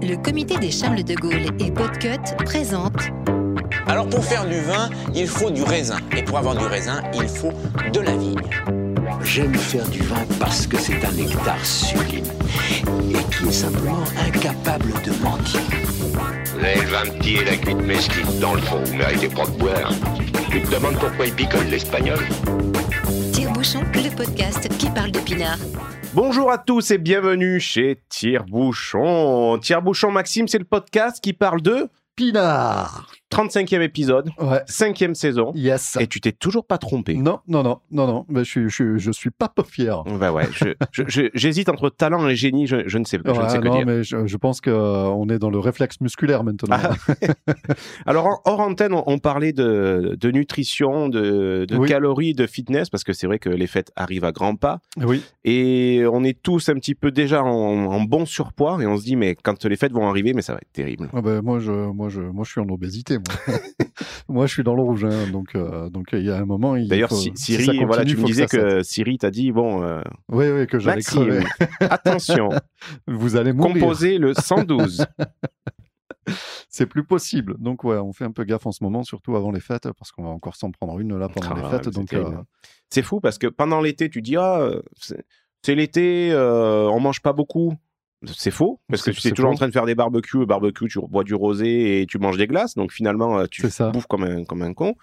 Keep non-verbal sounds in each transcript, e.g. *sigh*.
Le comité des Charles de Gaulle et Podcut présente Alors pour faire du vin, il faut du raisin. Et pour avoir du raisin, il faut de la vigne. J'aime faire du vin parce que c'est un nectar sublime et qui est simplement incapable de mentir. Lève un petit et la cuite mesquite dans le fond, vous méritez pas de boire. Tu te demandes pourquoi il picole l'espagnol? Tire-bouchon, le podcast qui parle d'épinards. Bonjour à tous et bienvenue chez Tire-Bouchon. Tire-Bouchon Maxime, c'est le podcast qui parle de Pinard 35e épisode, Ouais. 5e saison. Yes. Et tu t'es toujours pas trompé. Non, non, non, non, non. Mais je, suis, je, suis- je suis pas peu fier. Bah ouais, *laughs* j'hésite entre talent et génie, je, je ne sais, je ne sais que non, dire. mais je, je pense qu'on est dans le réflexe musculaire maintenant. Ah. *laughs* Alors, en- hors antenne, on, on parlait de, de nutrition, de, de Oui. calories, de fitness, parce que c'est vrai que les fêtes arrivent à grands pas. Oui, Et on est tous un petit peu déjà en, en bon surpoids. Et on se dit, mais quand les fêtes vont arriver, mais ça va être terrible. Ah ben, moi, je, moi, je, moi, je suis en obésité. Moi, *laughs* moi je suis dans le rouge. hein, donc, euh, donc, il y a un moment. il D'ailleurs, Si- Siri, voilà, tu me disais s'arrête. que Siri t'a dit, bon, euh, Oui, oui, que j'allais crever. *laughs* attention, Vous allez mourir. composez le 112. *laughs* C'est plus possible. Donc, ouais, on fait un peu gaffe en ce moment, surtout avant les fêtes, parce qu'on va encore s'en prendre une là pendant Ah, les fêtes. c'est Donc, euh, C'est fou parce que pendant l'été, tu dis, ah, c'est c'est l'été, euh, on mange pas beaucoup. C'est faux, parce que tu es toujours en train de faire des barbecues, barbecue, tu bois du rosé et tu manges des glaces, donc finalement, euh, tu bouffes comme un, comme un con.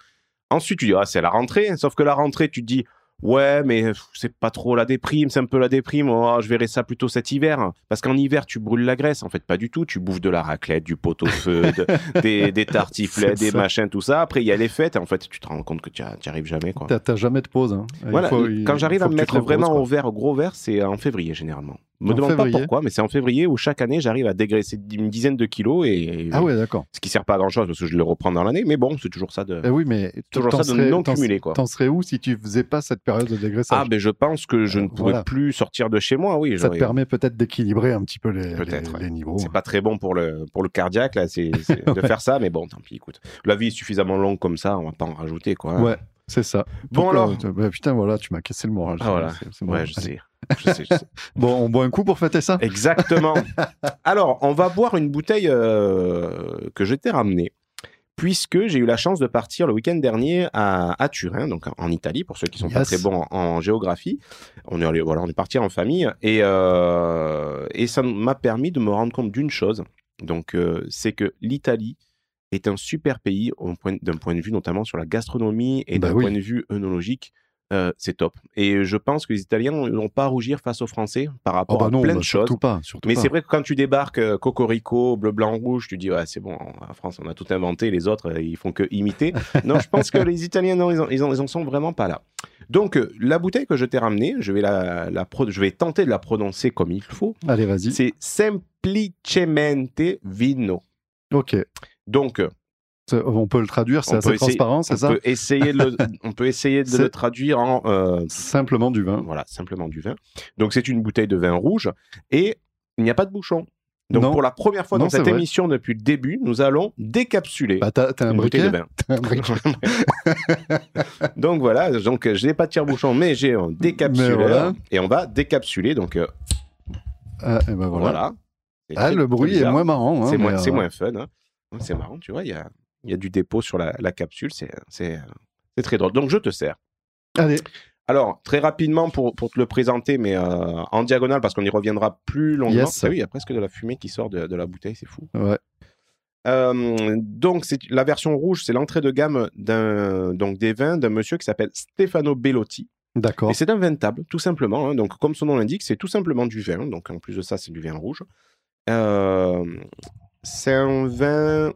Ensuite, tu dis, ah, c'est la rentrée, sauf que la rentrée, tu te dis, ouais, mais pff, c'est pas trop la déprime, c'est un peu la déprime, oh, je verrai ça plutôt cet hiver. Parce qu'en hiver, tu brûles la graisse, en fait, pas du tout, tu bouffes de la raclette, du pot-au-feu, de- *laughs* des, des tartiflettes, C'est des ça. machins, tout ça. Après, il y a les fêtes, et en fait, tu te rends compte que tu n'y arrives jamais, t'as t'as jamais de pause. hein. Il Voilà, faut- il- quand j'arrive à me tu mettre vraiment au vert, au gros vert, c'est en février généralement. Me En demande février pas pourquoi, mais c'est en février où chaque année j'arrive à dégraisser une dizaine de kilos et Ah ouais, d'accord. ce qui sert pas à grand chose parce que je le reprends dans l'année, mais bon, c'est toujours ça de. Eh oui, mais Toujours ça de non cumulé, quoi. T'en serais où si tu faisais pas cette période de dégraissage? Ah, ben je pense que je Euh, ne pourrais voilà. plus sortir de chez moi, oui. Ça te permet peut-être d'équilibrer un petit peu les, Peut-être, les, ouais. les niveaux. C'est pas très bon pour le, pour le cardiaque, là, c'est *laughs* de faire ça, mais bon, tant pis, écoute. La vie est suffisamment longue comme ça, on va pas en rajouter, quoi. hein. Ouais, c'est ça. Bon, alors. bah, putain, voilà, tu m'as cassé le moral. Ah, voilà. Ouais, je Allez. sais. Je sais, je sais. *laughs* Bon, on boit un coup pour fêter ça Exactement. *laughs* Alors, on va boire une bouteille euh, que je t'ai ramenée, puisque j'ai eu la chance de partir le week-end dernier à, à Turin, donc en Italie, pour ceux qui sont pas très bons en, en géographie. On est, allé, voilà, on est parti en famille, et, euh, et ça m'a permis de me rendre compte d'une chose, donc euh, c'est que l'Italie est un super pays point- d'un point de vue notamment sur la gastronomie et Bah d'un oui. point de vue œnologique. Euh, c'est top. Et je pense que les Italiens n'ont pas à rougir face aux Français par Oh rapport bah à plein bah, de choses. pas. Mais c'est vrai que quand tu débarques euh, Cocorico, bleu, blanc, rouge, tu dis ouais c'est bon, en France on a tout inventé, les autres euh, ils font que imiter. *laughs* non, je pense que les Italiens non, ils en, ils en, ils en sont vraiment pas là. Donc euh, la bouteille que je t'ai ramenée, je vais la, je vais tenter de la prononcer comme il faut. Allez, vas-y. C'est semplicemente vino. Ok. Donc On peut le traduire, c'est assez transparent, c'est ça peut essayer de le, *laughs* on peut essayer de le traduire en euh, Simplement du vin. voilà simplement du vin. Donc c'est une bouteille de vin rouge et il n'y a pas de bouchon. Donc Non. pour la première fois Non, dans cette vrai. émission depuis le début, nous allons décapsuler Bah, t'as t'as un une bouteille briquet de vin. Un *laughs* donc voilà, donc euh, je n'ai pas de tire-bouchon, mais j'ai un décapsuleur voilà. et on va décapsuler. Donc euh, Ah, et ben voilà. Ah, le bruit est moins marrant. hein, c'est moins, c'est euh, moins fun. hein. C'est marrant, tu vois. Il y a, il y a du dépôt sur la, la capsule. C'est, très drôle. Donc je te sers. Allez, Alors très rapidement pour, pour te le présenter, mais euh, en diagonale parce qu'on y reviendra plus longuement. Yes. Ah oui, il y a presque de la fumée qui sort de, de la bouteille, c'est fou. ouais. Euh, donc, la version rouge, c'est l'entrée de gamme donc des vins d'un monsieur qui s'appelle Stefano Bellotti. D'accord. Et c'est un vin table, tout simplement. hein. Donc, comme son nom l'indique, c'est tout simplement du vin. Donc, en plus de ça, c'est du vin rouge. Euh, c'est un vin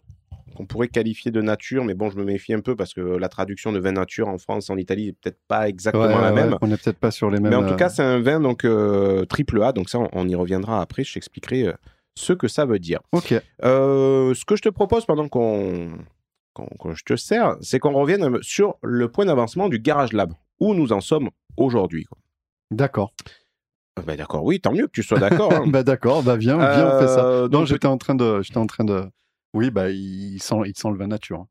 qu'on pourrait qualifier de nature, mais bon, je me méfie un peu parce que la traduction de vin nature en France, en Italie, est peut-être pas exactement Ouais, la ouais, même. On n'est peut-être pas sur les mêmes. Mais en tout euh, cas, c'est un vin donc euh, triple A. Donc ça, on, on y reviendra après. Je t'expliquerai euh, ce que ça veut dire. Ok. Euh, ce que je te propose pendant qu'on je te sers, c'est qu'on revienne sur le point d'avancement du Garage Lab, où nous en sommes aujourd'hui. D'accord. Euh, bah, d'accord, oui, tant mieux que tu sois d'accord. hein. *laughs* bah d'accord, bah viens, viens, on fait ça. Euh, Non, j'étais en train de, j'étais en train de. Oui, bah il sent, il sent le vin nature. hein.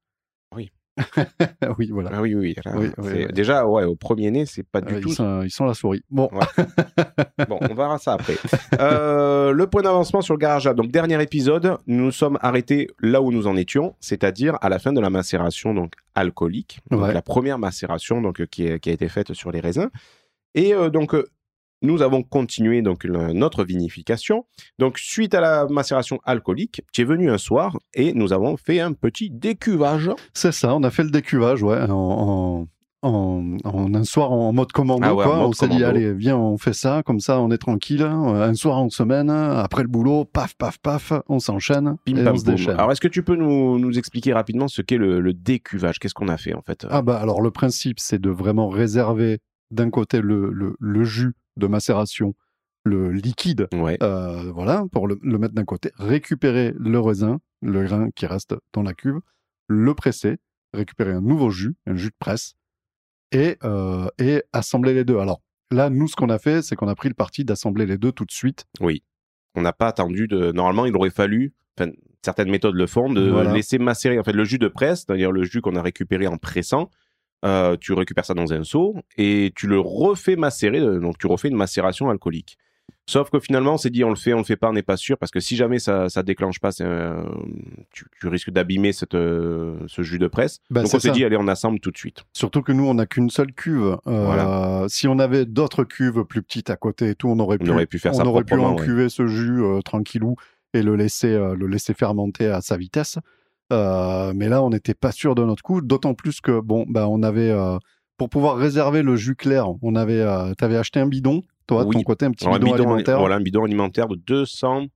oui, *laughs* voilà. Ah oui, oui. là, Oui, oui, oui. Déjà, ouais, au premier nez, c'est pas du Euh, tout. ils, sont, ils sont la souris. Bon, *laughs* Bon, on verra ça après. Euh, le point d'avancement sur le garage à- Donc, dernier épisode, nous nous sommes arrêtés là où nous en étions, c'est-à-dire à la fin de la macération donc alcoolique. Donc, Ouais. la première macération donc, euh, qui, est- qui a été faite sur les raisins. Et euh, donc, nous avons continué donc notre vinification. Donc, suite à la macération alcoolique, tu es venu un soir et nous avons fait un petit décuvage. c'est ça. On a fait le décuvage, ouais, en, en, en- en un soir en mode commando. Ah ouais, quoi. mode on s'est dit, allez, viens, on fait ça, comme ça, on est tranquille. Un soir en semaine, après le boulot, paf, paf, paf, on s'enchaîne Pim, et pam, on se déchaîne. Alors, est-ce que tu peux nous, nous expliquer rapidement ce qu'est le, le décuvage? Qu'est-ce qu'on a fait en fait? Ah bah alors le principe c'est de vraiment réserver d'un côté le, le, le jus de macération, le liquide, Ouais. euh, voilà, pour le, le mettre d'un côté, récupérer le raisin, le grain qui reste dans la cuve, le presser, récupérer un nouveau jus, un jus de presse, et, euh, et assembler les deux. Alors là, nous ce qu'on a fait, c'est qu'on a pris le parti d'assembler les deux tout de suite. on n'a pas attendu de. Normalement, il aurait fallu, certaines méthodes le font, de Voilà. laisser macérer en fait le jus de presse, c'est-à-dire le jus qu'on a récupéré en pressant. Euh, tu récupères ça dans un seau et tu le refais macérer, euh, donc tu refais une macération alcoolique. Sauf que finalement, on s'est dit, on le fait, on le fait pas, on n'est pas sûr, parce que si jamais ça, ça déclenche pas, euh, tu, tu risques d'abîmer cette, euh, ce jus de presse. Bah, donc on s'est dit, allez, on assemble tout de suite. Surtout que nous, on n'a qu'une seule cuve. Euh, Voilà. Si on avait d'autres cuves plus petites à côté et tout, on aurait On pu, aurait pu faire on ça aurait pu ouais. encuver ce jus tranquillou et le laisser, le laisser fermenter à sa vitesse. Euh, mais là, on n'était pas sûr de notre coup, d'autant plus que, bon, bah, on avait, euh, pour pouvoir réserver le jus clair, on avait, euh, t'avais acheté un bidon, toi, de Oui. ton côté, un petit Alors, un bidon, bidon, alimentaire. voilà, un bidon alimentaire de 200,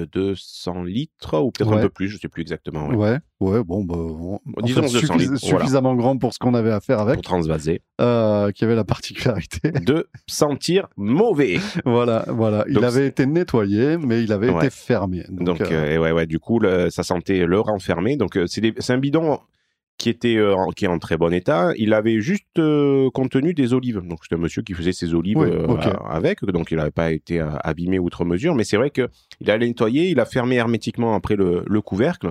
de 200 litres, ou peut-être un peu plus, je sais plus exactement. ouais. Ouais, ouais, bon, bah, on- disons 200 suffis- litres, voilà. suffisamment grand pour ce qu'on avait à faire Pour avec, transvaser. euh, qui avait la particularité. *laughs* de sentir mauvais. voilà, voilà. Il Donc, avait été nettoyé, mais il avait Ouais. été fermé. Donc, Donc, euh, euh, et ouais, ouais, du coup, le- ça sentait le renfermé. Donc, c'est des- c'est un bidon qui était euh, en, qui est en très bon état. Il avait juste euh, contenu des olives. Donc, c'était un monsieur qui faisait ses olives Oui, euh, avec. Donc, il n'avait pas été abîmé outre mesure. Mais c'est vrai que il a nettoyé, il a fermé hermétiquement après le, le couvercle.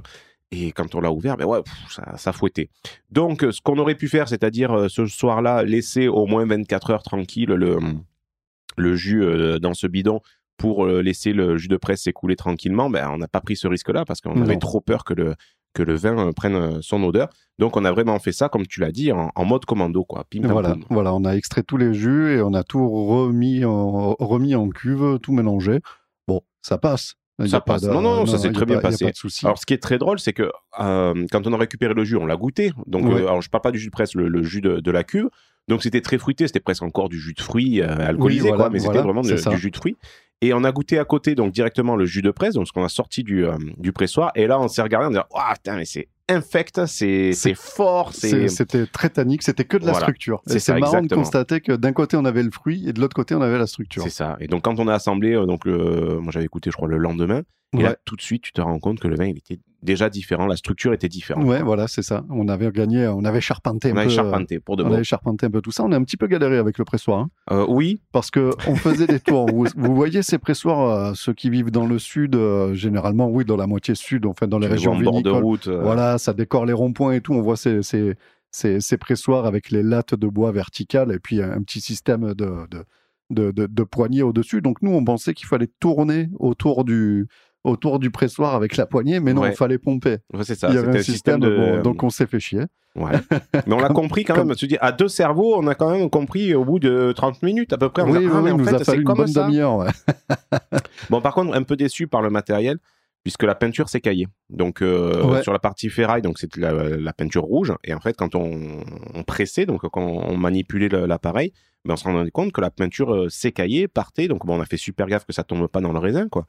Et quand on l'a ouvert, ben ouais, pff, ça, ça fouettait. Donc, ce qu'on aurait pu faire, c'est-à-dire ce soir-là, laisser au moins 24 heures tranquille le, le jus dans ce bidon pour laisser le jus de presse s'écouler tranquillement, ben, on n'a pas pris ce risque-là parce qu'on avait trop peur que le, que le vin euh, prenne euh, son odeur. Donc, on a vraiment fait ça, comme tu l'as dit, en, en mode commando, quoi. Pim, pam, Voilà, voilà, on a extrait tous les jus et on a tout remis en, remis en cuve, tout mélangé. Bon, ça passe. Il Ça passe. de- Non, non, ça s'est très bien il y a passé. pas de souci. Alors, ce qui est très drôle, c'est que euh, quand on a récupéré le jus, on l'a goûté. Donc, Ouais. euh, alors, je parle pas du jus de presse, le, le jus de, de la cuve. Donc, c'était très fruité. C'était presque encore du jus de fruits euh, alcoolisé, Oui, voilà, quoi. Mais voilà, c'était vraiment de- du jus de fruits. Et on a goûté à côté, donc directement le jus de presse, donc ce qu'on a sorti du, euh, du pressoir. Et là, on s'est regardé, on a dit, oh, putain, mais c'est infect, c'est c'est fort. C'était très tannique, c'était que de la Voilà. structure. C'est marrant exactement. de constater que d'un côté on avait le fruit et de l'autre côté on avait la structure. C'est ça. Et donc, quand on a assemblé, euh, donc, le- moi j'avais écouté, je crois, le lendemain. Et là, tout de suite, tu te rends compte que le vin, il était déjà différent, la structure était différente. Ouais, voilà, c'est ça. On avait gagné, on avait charpenté un On avait peu. charpenté pour de on bon. avait charpenté un peu tout ça. On a un petit peu galéré avec le pressoir. hein. Euh, oui, parce que on faisait des tours. *laughs* Vous, vous voyez ces pressoirs, euh, ceux qui vivent dans le sud, euh, généralement, oui, dans la moitié sud, enfin dans les tu régions bord de vinicoles. route. Voilà, ça décore les ronds-points et tout. On voit ces, ces, ces, ces pressoirs avec les lattes de bois verticales et puis un petit système de, de, de, de, de poignées au-dessus. Donc nous, on pensait qu'il fallait tourner autour du autour du pressoir avec la poignée, mais non, Ouais. il fallait pomper. ouais, c'est ça. il y avait un un système, de. bon, donc on s'est fait chier. Ouais. Mais on l'a compris quand comme- même. Je dis, à deux cerveaux, on a quand même compris au bout de 30 minutes à peu près. On oui, oui, ah, mais oui, en il nous fait, a c'est fallu une bonne ça. demi-heure. *laughs* Bon, par contre, un peu déçu par le matériel, puisque la peinture s'est caillée. Donc, euh, sur la partie ferraille, donc c'était la, la peinture rouge. Et en fait, quand on, on pressait, donc quand on manipulait l'appareil, ben, on se rendait compte que la peinture euh, s'écaillait, partait. Donc, bon, on a fait super gaffe que ça tombe pas dans le raisin, quoi.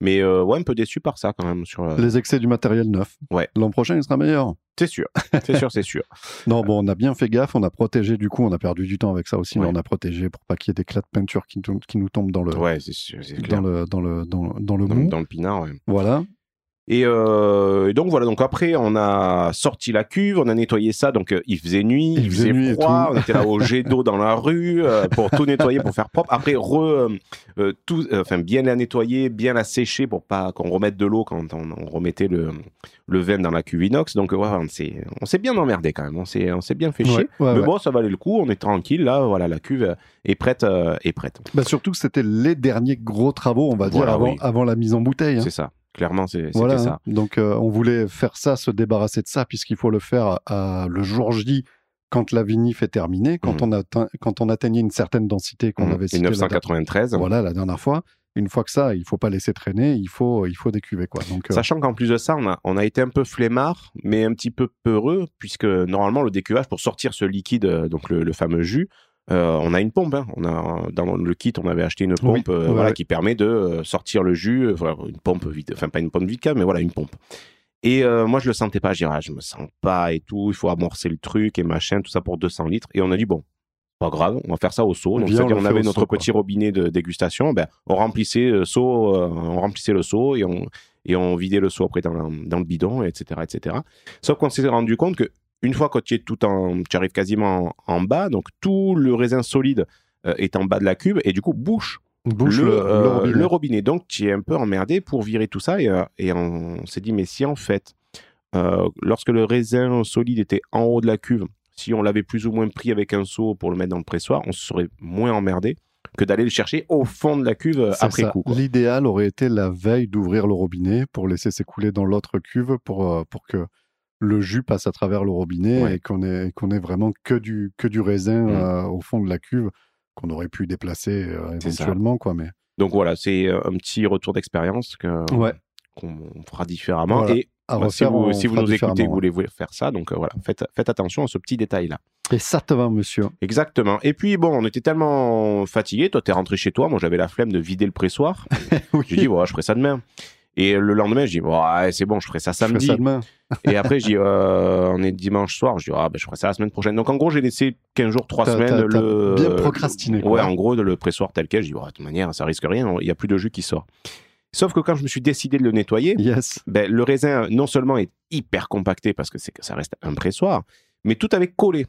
Mais euh, ouais, un peu déçu par ça quand même. Sur, euh, Les excès du matériel neuf. Ouais. L'an prochain, il sera meilleur. C'est sûr, c'est sûr, c'est sûr. *laughs* Non, bon, on a bien fait gaffe, on a protégé, du coup, on a perdu du temps avec ça aussi, mais on a protégé pour pas qu'il y ait d'éclats de peinture qui, nous tombent dans le, Ouais, c'est sûr, c'est dans le, dans le, dans, dans le Dans, mou. dans le pinard, ouais. Voilà. Et, euh, et donc voilà, donc après on a sorti la cuve, on a nettoyé ça, donc euh, il faisait nuit, il, Il faisait nuit froid, on était là au *laughs* jet d'eau dans la rue euh, pour tout nettoyer, pour faire propre. Après re, tout, enfin bien la nettoyer, bien la sécher pour pas qu'on remette de l'eau quand on, on remettait le, le vin dans la cuve inox. Donc ouais, on s'est on s'est bien emmerdé quand même, on s'est on s'est bien fait chier. Ouais, ouais, Mais bon, ça valait le coup, on est tranquille là, voilà, la cuve est prête, est prête. Bah, surtout que c'était les derniers gros travaux, on va dire, avant, oui. avant la mise en bouteille. hein. C'est ça. Clairement, c'est- c'était Voilà, ça. hein. donc euh, on voulait faire ça, se débarrasser de ça, puisqu'il faut le faire à, le jour J quand la vinif est terminée, quand, Mhm. on, atteint, quand on atteignait une certaine densité qu'on Mhm. avait citée la dernière- 993. voilà, la dernière fois. Une fois que ça, il faut pas laisser traîner, il faut, il faut décuver. Quoi. Donc, euh, Sachant qu'en plus de ça, on a, on a été un peu flemmard, mais un petit peu peureux, puisque normalement, le décuvage, pour sortir ce liquide, euh, donc le, le fameux jus, euh, on a une pompe. hein. On a, dans le kit, on avait acheté une pompe Oui, euh, ouais, voilà, ouais. qui permet de euh, sortir le jus. voilà, une pompe vide, enfin pas une pompe vide, mais voilà, une pompe. Et euh, moi, je le sentais pas. Je dirais, ah, je me sens pas et tout. Il faut amorcer le truc et machin, tout ça pour 200 litres. Et on a dit, bon, pas grave, on va faire ça au seau. Donc, c'est-à-dire, on on avait notre petit robinet de dégustation. Ben, on remplissait le seau, euh, on remplissait le seau et on, et on vidait le seau après dans, la- dans le bidon, etc., etc. Sauf qu'on s'est rendu compte que une fois que tu es tout en, tu arrives quasiment en, en bas, donc tout le raisin solide euh, est en bas de la cube et du coup bouche bouche le, le, euh, le robinet. le robinet. Donc, tu es un peu emmerdé pour virer tout ça. Et, euh, et on s'est dit, mais si en fait, lorsque le raisin solide était en haut de la cuve, si on l'avait plus ou moins pris avec un seau pour le mettre dans le pressoir, on se serait moins emmerdé que d'aller le chercher au fond de la cuve après ça. coup. L'idéal aurait été la veille d'ouvrir le robinet pour laisser s'écouler dans l'autre cuve pour, pour que le jus passe à travers le robinet Ouais. et qu'on ait, qu'on vraiment que du, que du raisin Mm. euh, au fond de la cuve qu'on aurait pu déplacer euh, éventuellement. Quoi, mais... Donc voilà, c'est euh, un petit retour d'expérience que- Ouais. qu'on fera différemment. Voilà. Et bah, si vous, si vous nous écoutez, vous voulez faire ça, donc euh, voilà, faites, faites attention à ce petit détail-là. Et ça te va, monsieur Exactement. Et puis bon, on était tellement fatigués. Toi, t'es rentré chez toi. Moi, j'avais la flemme de vider le pressoir. *laughs* Oui. J'ai dit, ouais, je ferai ça demain. Et le lendemain, je dis, ouais, c'est bon, je ferai ça Je fais samedi. ça demain. *laughs* Et après, je dis, euh, on est dimanche soir. Je dis, ah, ben, je ferai ça la semaine prochaine. Donc, en gros, j'ai laissé 15 jours, 3 T'as- semaines. le... bien procrastiné, quoi. Ouais, en gros, le pressoir tel quel. Je dis, ouais, de toute manière, ça risque rien. Il n'y a plus de jus qui sort. Sauf que quand je me suis décidé de le nettoyer, Yes. ben, le raisin, non seulement est hyper compacté parce que ça reste un pressoir, mais tout avait collé.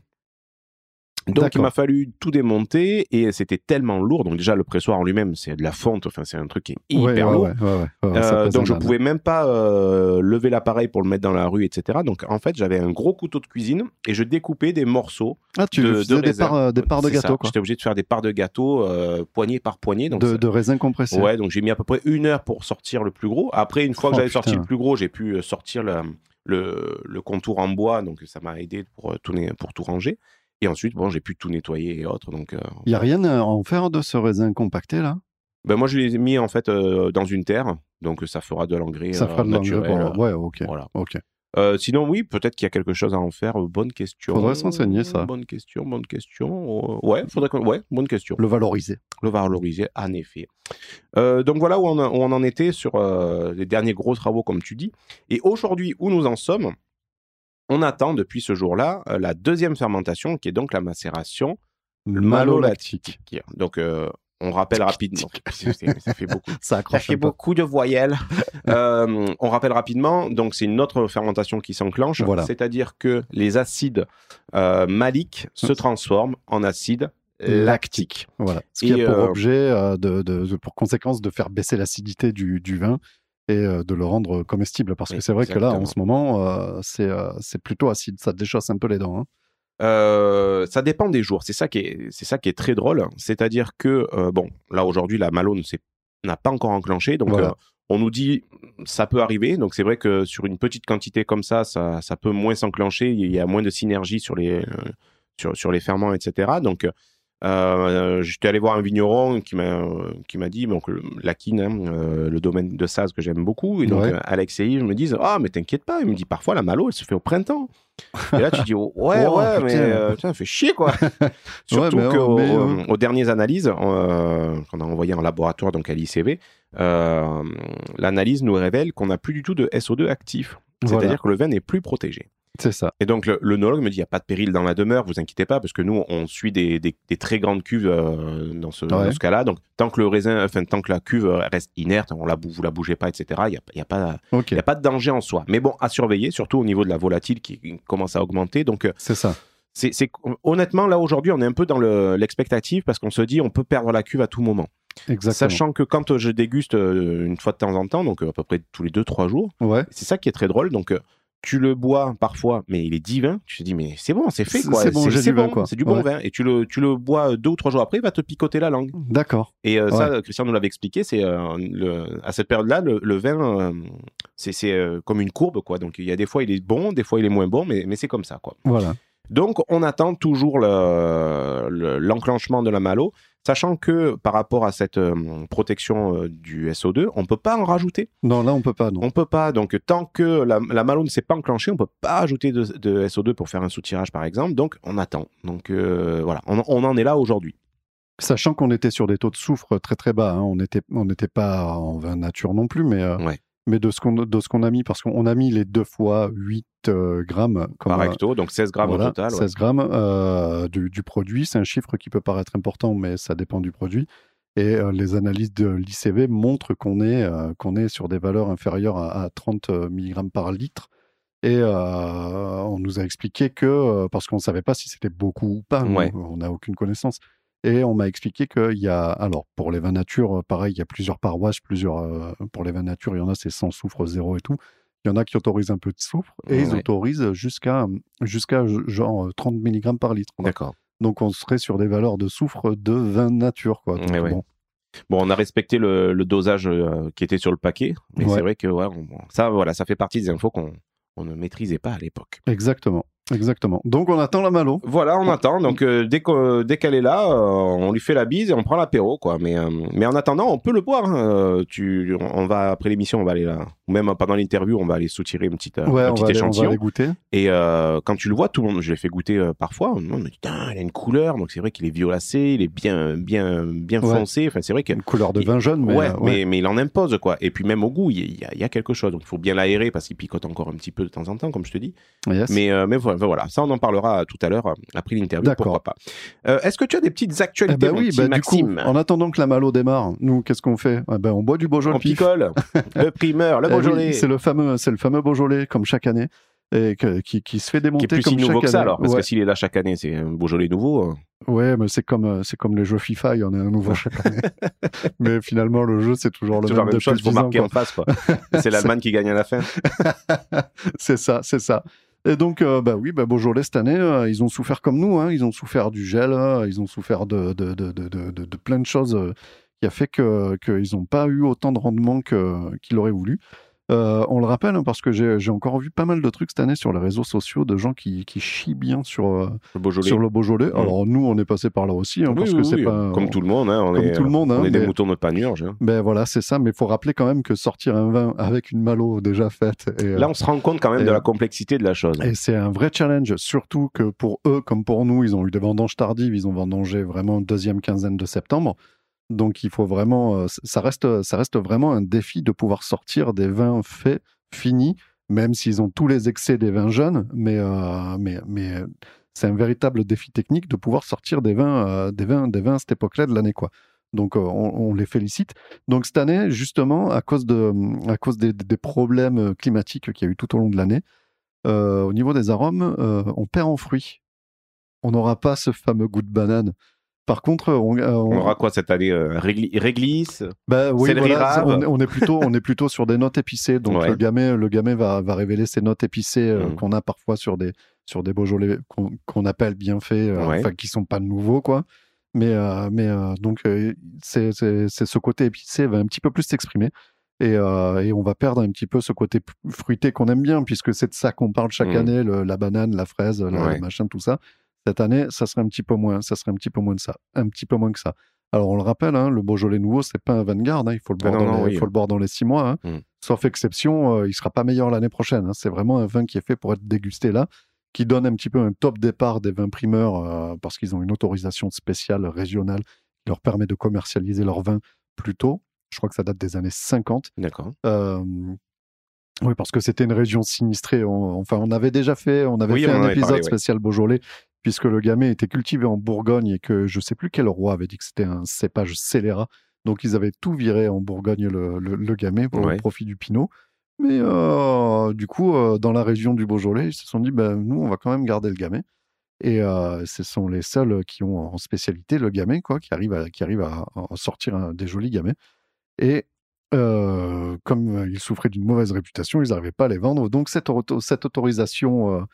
Donc, il m'a fallu tout démonter et c'était tellement lourd. Donc, déjà, le pressoir en lui-même, c'est de la fonte. Enfin, c'est un truc qui est hyper Ouais, lourd. ouais, ouais, Euh, donc je pouvais même pas euh, lever l'appareil pour le mettre dans la rue, etc. Donc en fait j'avais un gros couteau de cuisine et je découpais des morceaux Ah, tu de, faisais de des raisin. parts, euh, des parts de gâteau. J'étais obligé de faire des parts de gâteau poignée par poignée. Donc De, de raisin compressé. ouais, donc j'ai mis à peu près une heure pour sortir le plus gros. Après une fois Oh, que j'avais sorti le plus gros, j'ai pu sortir le, le, le contour en bois, donc ça m'a aidé pour tout, pour tout ranger. Et ensuite bon j'ai pu tout nettoyer et autres. Donc euh, Il n'y a rien à en faire de ce raisin compacté, là? Ben moi je l'ai mis en fait euh, dans une terre, donc ça fera de l'engrais Ça euh, fera de l'engrais. naturel. pour- Ouais, ok. Voilà. ok. Euh, sinon, oui, peut-être qu'il y a quelque chose à en faire. Euh, Bonne question. Faudrait s'enseigner, ça. Bonne question, bonne question. Euh, ouais, faudrait ouais, bonne question. Le valoriser. Le valoriser, en effet. Euh, donc voilà où on, a- où on en était sur euh, les derniers gros travaux, comme tu dis. Et aujourd'hui, où nous en sommes, on attend depuis ce jour-là euh, la deuxième fermentation, qui est donc la macération Malolactique. Donc, euh, on rappelle rapidement. Ça fait beaucoup. Ça *laughs* Ça accroche fait un peu. beaucoup de voyelles. *laughs* Euh, on rappelle rapidement, donc c'est une autre fermentation qui s'enclenche, Voilà. c'est-à-dire que les acides maliques se transforment en acides lactiques. Voilà. Ce qui Et, a pour euh, objet, euh, de, de- de- pour conséquence, de faire baisser l'acidité du, du vin et euh, de le rendre comestible. Parce que c'est vrai que là, en ce moment, euh, c'est euh, c'est plutôt acide. Ça déchausse un peu les dents. hein. Euh, ça dépend des jours. C'est ça qui est, c'est ça qui est très drôle. C'est-à-dire que euh, bon, là aujourd'hui, la Malo ne s'est- n'a pas encore enclenché, donc Voilà. euh, on nous dit ça peut arriver. Donc c'est vrai que sur une petite quantité comme ça, ça, ça peut moins s'enclencher. Il y a moins de synergie sur les, sur, sur les ferments, etc. Donc euh, j'étais allé voir un vigneron qui m'a qui m'a dit donc la quine, hein, euh, le domaine de Saz que j'aime beaucoup. Et donc Ouais. euh, Alex et Yves me disent ah mais t'inquiète pas. Il me dit parfois la Malo elle se fait au printemps. *laughs* Et là tu dis oh, ouais Oh, ouais mais euh, putain, fait chier quoi. *laughs* Surtout qu'aux oh, euh, aux dernières analyses qu'on a envoyées en laboratoire donc à l'ICV, l'analyse nous révèle qu'on n'a plus du tout de SO2 actif. C'est-à-dire Voilà. que le vin n'est plus protégé. C'est ça. Et donc, le- l'œnologue me dit, il n'y a pas de péril dans la demeure, vous inquiétez pas, parce que nous, on suit des, des- des très grandes cuves euh, dans ce, dans Ouais. ce cas-là. Donc, tant que le raisin, enfin, tant que la cuve reste inerte, on la, vous la bougez pas, etc., il n'y a, y a pas... Ok. Il n'y a pas de danger en soi. Mais bon, à surveiller, surtout au niveau de la volatile qui commence à augmenter. Donc, euh, C'est ça. c'est, honnêtement, là, aujourd'hui, on est un peu dans le- l'expectative parce qu'on se dit on peut perdre la cuve à tout moment. Exactement. Sachant que quand euh, je déguste une fois de temps en temps, donc à peu près tous les 2-3 jours, Ouais. c'est ça qui est très drôle. Donc, tu le bois parfois, mais il est divin. Tu te dis, mais c'est bon, c'est fait, C'est- quoi. c'est bon, vin, bon, quoi. C'est du bon Ouais. vin. Et tu le, tu le bois deux ou trois jours après, il va te picoter la langue. D'accord. Et euh, ça, Christian nous l'avait expliqué, c'est euh, à cette période-là, le, le vin, euh, c'est c'est, comme une courbe, quoi. Donc il y a des fois il est bon, des fois il est moins bon, mais, mais c'est comme ça, quoi. Voilà. Donc on attend toujours le- le- l'enclenchement de la malo, sachant que par rapport à cette euh, protection euh, du SO2, on peut pas en rajouter. Non, là, on peut pas, non. On peut pas. Donc tant que la, la malo ne s'est pas enclenchée, on peut pas ajouter de, de SO2 pour faire un soutirage, par exemple. Donc on attend. Donc euh, voilà, on, on en est là aujourd'hui. Sachant qu'on était sur des taux de soufre très très bas, hein. on n'était on pas en vin nature non plus, mais, euh, Ouais. Mais de ce qu'on a mis, parce qu'on a mis les deux fois 8 euh, grammes comme Par hecto, donc 16 grammes voilà, au total. ouais. 16 grammes euh, du, du produit. C'est un chiffre qui peut paraître important, mais ça dépend du produit. Et euh, les analyses de l'ICV montrent qu'on est, qu'on est sur des valeurs inférieures à, à 30 mg par litre. Et on nous a expliqué que, parce qu'on ne savait pas si c'était beaucoup ou pas, Ouais. on n'a aucune connaissance. Et on m'a expliqué qu'il y a, alors pour les vins nature, euh, pareil, il y a plusieurs paroisses, plusieurs, euh, pour les vins nature, il y en a c'est sans soufre, zéro et tout. Il y en a qui autorisent un peu de soufre et ils autorisent jusqu'à jusqu'à genre euh, 30 mg par litre. D'accord. Donc on serait sur des valeurs de soufre de vin nature. Quoi. Donc, ouais. bon, Bon, on a respecté le, le dosage euh, qui était sur le paquet, mais Ouais. c'est vrai que ouais, on- ça, voilà, ça fait partie des infos qu'on on ne maîtrisait pas à l'époque. Exactement. Exactement. Donc on attend la malo. Voilà, on attend. Donc euh, dès que- dès qu'elle est là, euh, on lui fait la bise et on prend l'apéro, quoi. Mais euh, mais en attendant, on peut le boire. hein. Tu, on va après l'émission, on va aller là, ou même pendant l'interview, on va aller soutirer une petite Ouais, un on petit va, aller, on va échantillon. goûter. Et quand tu le vois, tout le monde, je l'ai fait goûter parfois. On me dit, il a une couleur. Donc c'est vrai qu'il est violacé, il est bien bien bien Ouais. foncé. Enfin, c'est vrai Une couleur de vin jaune, mais, ouais, mais, mais il en impose, quoi. Et puis même au goût, il y, a- il y a quelque chose. Donc il faut bien l'aérer parce qu'il picote encore un petit peu de temps en temps, comme je te dis. Yes. Mais, mais voilà, voilà, ça on en parlera tout à l'heure euh, après l'interview, pourquoi pas. Euh, Est-ce que tu as des petites Eh actualités, ben oui, petit bah, du coup, Maxime? en attendant que la malo démarre, nous, qu'est-ce qu'on fait? Eh ben, On boit du Beaujolais On pif. picole, le *laughs* primeur, le Eh oui, Beaujolais. c'est le fameux, c'est le fameux Beaujolais comme chaque année et que- qui, qui se fait qui est démonter plus comme si nouveau chaque que ça année. alors, parce ouais. que s'il est là chaque année, c'est un Beaujolais nouveau. euh. Ouais, mais c'est comme euh, c'est comme les jeux FIFA, il y en a un nouveau chaque année. *laughs* mais finalement, le jeu c'est toujours le C'est toujours même la même chose, faut 10 ans, marquer en face. quoi. c'est *laughs* l'Allemagne qui gagne à la fin. c'est ça, c'est ça. Et donc, euh, bah oui, bah Beaujolais cette année, euh, ils ont souffert comme nous. Hein, ils ont souffert du gel, euh, ils ont souffert de, de, de, de, plein de choses qui a fait qu'ils n'ont pas eu autant de rendement qu'ils auraient voulu. Euh, on le rappelle hein, parce que j'ai encore vu pas mal de trucs cette année sur les réseaux sociaux de gens qui, qui chient bien sur, euh, Le Beaujolais. sur le Beaujolais. Mm. Alors nous, on est passé par là aussi hein, Oui, parce oui, que c'est pas comme tout le monde. hein, on comme est, tout le monde, On est des mais- moutons de panurge. Ben voilà, c'est ça. Mais il faut rappeler quand même que sortir un vin avec une malo déjà faite. Et, euh, Là, on se rend compte quand même et- de la complexité de la chose. Et c'est un vrai challenge, surtout que pour eux, comme pour nous, ils ont eu des vendanges tardives, ils ont vendangé vraiment deuxième quinzaine de septembre. Donc il faut vraiment, euh, ça reste, vraiment un défi de pouvoir sortir des vins faits, finis, même s'ils ont tous les excès des vins jeunes, mais, euh, mais, mais c'est un véritable défi technique de pouvoir sortir des vins, euh, des vins, des vins à cette époque-là de l'année, quoi. Donc on, les félicite. Donc cette année, justement, à cause, des, problèmes climatiques qu'il y a eu tout au long de l'année, au niveau des arômes, on perd en fruits. On n'aura pas ce fameux goût de banane. Par contre, on, euh, On on- aura quoi cette année euh, régli- Réglisse bah oui, voilà, on, est- on est plutôt, on est plutôt sur des notes épicées. Donc Ouais. le gamay, le va, va révéler ces notes épicées euh, Mhm. qu'on a parfois sur des, sur des Beaujolais qu'on appelle bien faits, euh, Ouais. qui sont pas nouveaux quoi. Mais, euh, mais euh, donc euh, c'est ce côté épicé va un petit peu plus s'exprimer. Et, euh, et on va perdre un petit peu ce côté fruité qu'on aime bien, puisque c'est de ça qu'on parle chaque Mhm. année, le- la banane, la fraise, la, Ouais. machin, tout ça. Cette année, ça serait un petit peu moins, ça serait un petit peu moins de ça, un petit peu moins que ça. Alors on le rappelle, hein, le Beaujolais nouveau, c'est pas un Vanguard, hein, il faut le Ah boire, non, dans, non, les, oui. faut le boire dans les six mois. hein. Mm. Sauf exception, euh, il sera pas meilleur l'année prochaine. hein. C'est vraiment un vin qui est fait pour être dégusté là, qui donne un petit peu un top départ des vins primeurs euh, parce qu'ils ont une autorisation spéciale régionale qui leur permet de commercialiser leur vin plus tôt. Je crois que ça date des années 50. D'accord. Euh, Oui, parce que c'était une région sinistrée. On- enfin, on avait déjà fait, on avait Oui, fait on un épisode parlé, ouais. spécial Beaujolais, puisque le gamay était cultivé en Bourgogne et que je sais plus quel roi avait dit que c'était un cépage scélérat. Donc, ils avaient tout viré en Bourgogne, le, le, le gamay, pour Ouais. le profit du pinot. Mais euh, du coup, euh, dans la région du Beaujolais, ils se sont dit, ben, nous, on va quand même garder le gamay. Et euh, ce sont les seuls qui ont en spécialité le gamay, quoi, qui arrivent à, qui arrivent à, à sortir des jolis gamay. Et comme ils souffraient d'une mauvaise réputation, ils n'arrivaient pas à les vendre. Donc cette autorisation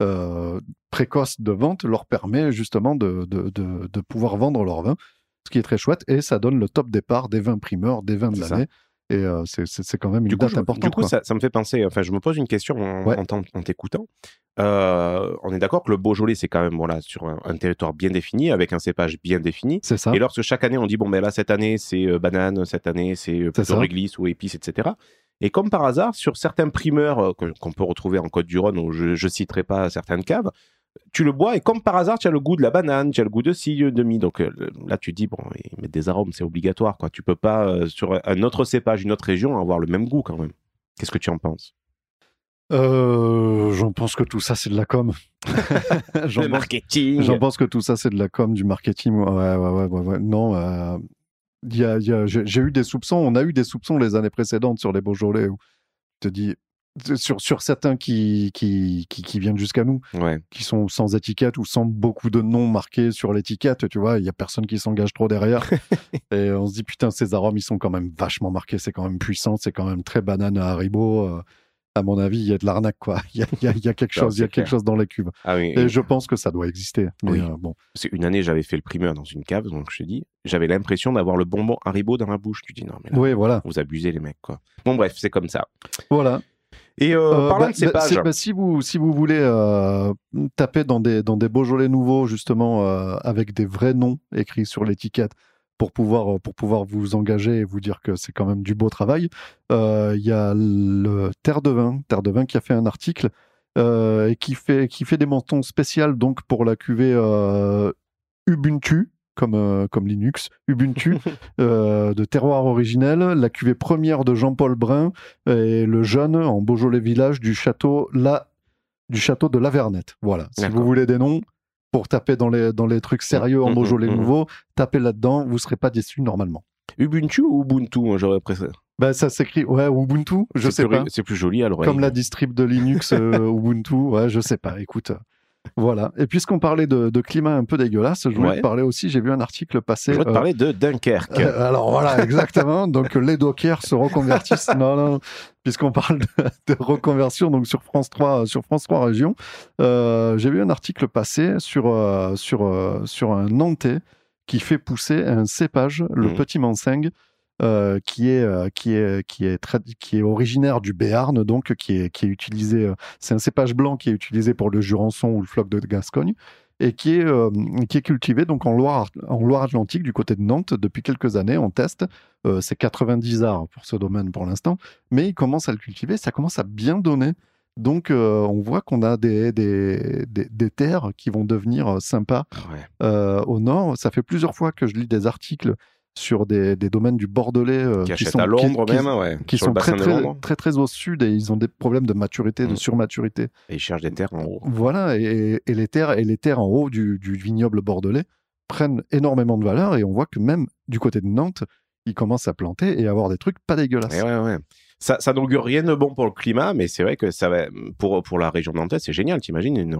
euh, précoce de vente leur permet justement de, de, de- de pouvoir vendre leur vin, ce qui est très chouette. Et ça donne le top départ des vins primeurs, des vins de l'année. Et euh, c'est- quand même une Du coup, date je- importante. du coup ça, ça me fait penser, enfin, je me pose une question en, Ouais. t'écoutant. Euh, on est d'accord que le Beaujolais, c'est quand même voilà, sur un, un territoire bien défini, avec un cépage bien défini. C'est ça. Et lorsque chaque année, on dit, bon, ben là, cette année, c'est euh, banane, cette année, c'est plutôt réglisse ou épice, etc. Et comme par hasard, sur certains primeurs euh, qu'on peut retrouver en Côte-du-Rhône, où je ne citerai pas certaines caves, tu le bois et comme par hasard, tu as le goût de la banane, tu as le goût de ci, de mi. Donc euh, là, tu dis, bon, ils mettent des arômes, c'est obligatoire. Quoi. Tu peux pas, euh, sur un autre cépage, une autre région, avoir le même goût quand même. Qu'est-ce que tu en penses? Euh, J'en pense que tout ça, c'est de la com. *laughs* Le marketing J'en pense que tout ça, c'est de la com, du marketing. Ouais, ouais, ouais, ouais, ouais. Non, euh, j'ai j'ai eu des soupçons. On a eu des soupçons les années précédentes sur les Beaujolais. Où je te dis, sur, sur certains qui, qui, qui, qui viennent jusqu'à nous, Ouais. qui sont sans étiquette ou sans beaucoup de noms marqués sur l'étiquette, tu vois, il y a personne qui s'engage trop derrière. *laughs* et on se dit, putain, ces arômes, ils sont quand même vachement marqués. C'est quand même puissant. C'est quand même très banane à Haribo. Euh, à mon avis, il y a de l'arnaque, quoi. *laughs* Il y a, il y a- il y a quelque Non, chose, il y a c'est quelque chose dans les cuves. Ah oui. Et je pense que ça doit exister. Mais Oui. euh, bon. Parce qu'une année, j'avais fait le primeur dans une cave, donc je te dis, j'avais l'impression d'avoir le bonbon Haribo dans la bouche. Tu dis, non, mais là, Oui, voilà. vous abusez, les mecs, quoi. Bon, bref, c'est comme ça. Voilà. Et euh, Euh, parlant bah, de cépage, bah, c'est- bah, si, vous, si vous voulez euh, taper dans des, dans des Beaujolais nouveaux, justement, euh, avec des vrais noms écrits sur l'étiquette, pour pouvoir, euh, pour pouvoir vous engager et vous dire que c'est quand même du beau travail, euh, il y a le Terre de Vin, Terre de Vin qui a fait un article euh, et qui fait, qui fait des mentons spéciales donc, pour la cuvée euh, Ubuntu. Comme, comme Linux, Ubuntu, *laughs* de terroir originel, la cuvée première de Jean-Paul Brun, et le jeune en Beaujolais village du château la du château de la Vernette. Voilà. Si vous voulez des noms pour taper dans les dans les trucs sérieux en Mhm, Beaujolais mhm. nouveau, tapez là-dedans, vous serez pas déçus normalement. Ubuntu ou Ubuntu, moi j'aurais préféré? Ben ça s'écrit ouais Ubuntu, je sais plus- pas. C'est plus joli à l'oreille. Comme la distrib de Linux euh, *laughs* Ubuntu, ouais, je sais pas. Écoute. Euh, Voilà. Et puisqu'on parlait de, de climat un peu dégueulasse, je voulais Ouais. te parler aussi. J'ai vu un article passer. Je voudrais te euh, parler de Dunkerque. Euh, alors voilà, exactement. *laughs* donc les dockers se reconvertissent. non, non, puisqu'on parle de, de reconversion, donc sur France 3, sur France 3 Région, euh, j'ai vu un article passer sur, euh, sur, euh, sur un Nantais qui fait pousser un cépage, le Mhm. petit Manseng, euh, qui, est, euh, qui, est, qui, est qui est originaire du Béarn, donc qui est, qui est utilisé. euh, c'est un cépage blanc qui est utilisé pour le Jurançon ou le floc de Gascogne et qui est, euh, qui est cultivé donc en Loire, en Loire-Atlantique du côté de Nantes depuis quelques années. On teste, Euh, c'est 90 arts pour ce domaine pour l'instant, mais il commence à le cultiver, ça commence à bien donner. Donc euh, on voit qu'on a des, des, des, des terres qui vont devenir euh, sympas Ouais. euh, au nord. Ça fait plusieurs fois que je lis des articles sur des, des domaines du Bordelais euh, Qui sont, à Londres qui- qui- même, ouais. qui sur sont très très, très très au sud et ils ont des problèmes de maturité, de Mm. surmaturité. Et ils cherchent des terres en haut. Voilà, et, et les terres et les terres en haut du, du vignoble bordelais prennent énormément de valeur et on voit que même du côté de Nantes, ils commencent à planter et avoir des trucs pas dégueulasses. Et ouais, ouais. Ça, ça n'augure rien de bon pour le climat, mais c'est vrai que ça va, pour, pour la région nantaise, c'est génial. T'imagines une,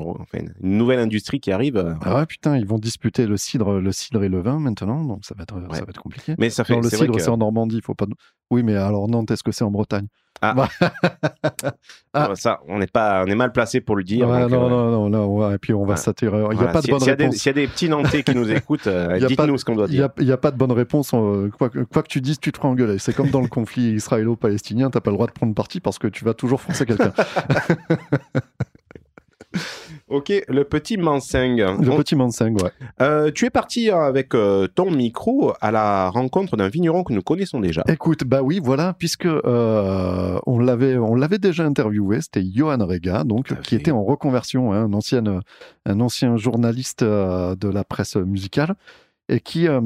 une nouvelle industrie qui arrive. euh, Ah ouais, putain, ils vont disputer le cidre, le cidre et le vin maintenant, donc ça va être, ça va être compliqué. Mais ça fait. Non, le cidre, que- c'est en Normandie, il faut pas. Oui, mais alors Nantes, est-ce que c'est en Bretagne? Ah. Bah, *laughs* Ah. Ça, on n'est pas, on est mal placé pour le dire. Ouais, donc, non, euh, non, non, non, ouais, et puis on va s'attirer. Il n'y a pas de Si- bonne s'il y a des- réponse. S'il y a des petits Nantais qui nous écoutent, *laughs* euh, dites-nous ce qu'on doit Il n'y dire. a, il y a pas de bonne réponse. euh, quoi, que- quoi que tu dises, tu te feras engueuler. C'est comme dans le *laughs* conflit israélo-palestinien, tu n'as pas le droit de prendre parti parce que tu vas toujours foncer quelqu'un. Ok, le petit Manseng. Le petit Manseng, ouais. Euh, tu es parti avec euh, ton micro à la rencontre d'un vigneron que nous connaissons déjà. Écoute, bah oui, voilà, puisque euh, on l'avait, on l'avait déjà interviewé, c'était Johan Rega, donc qui était en reconversion, hein, un ancien, un ancien journaliste euh, de la presse musicale, et qui, euh,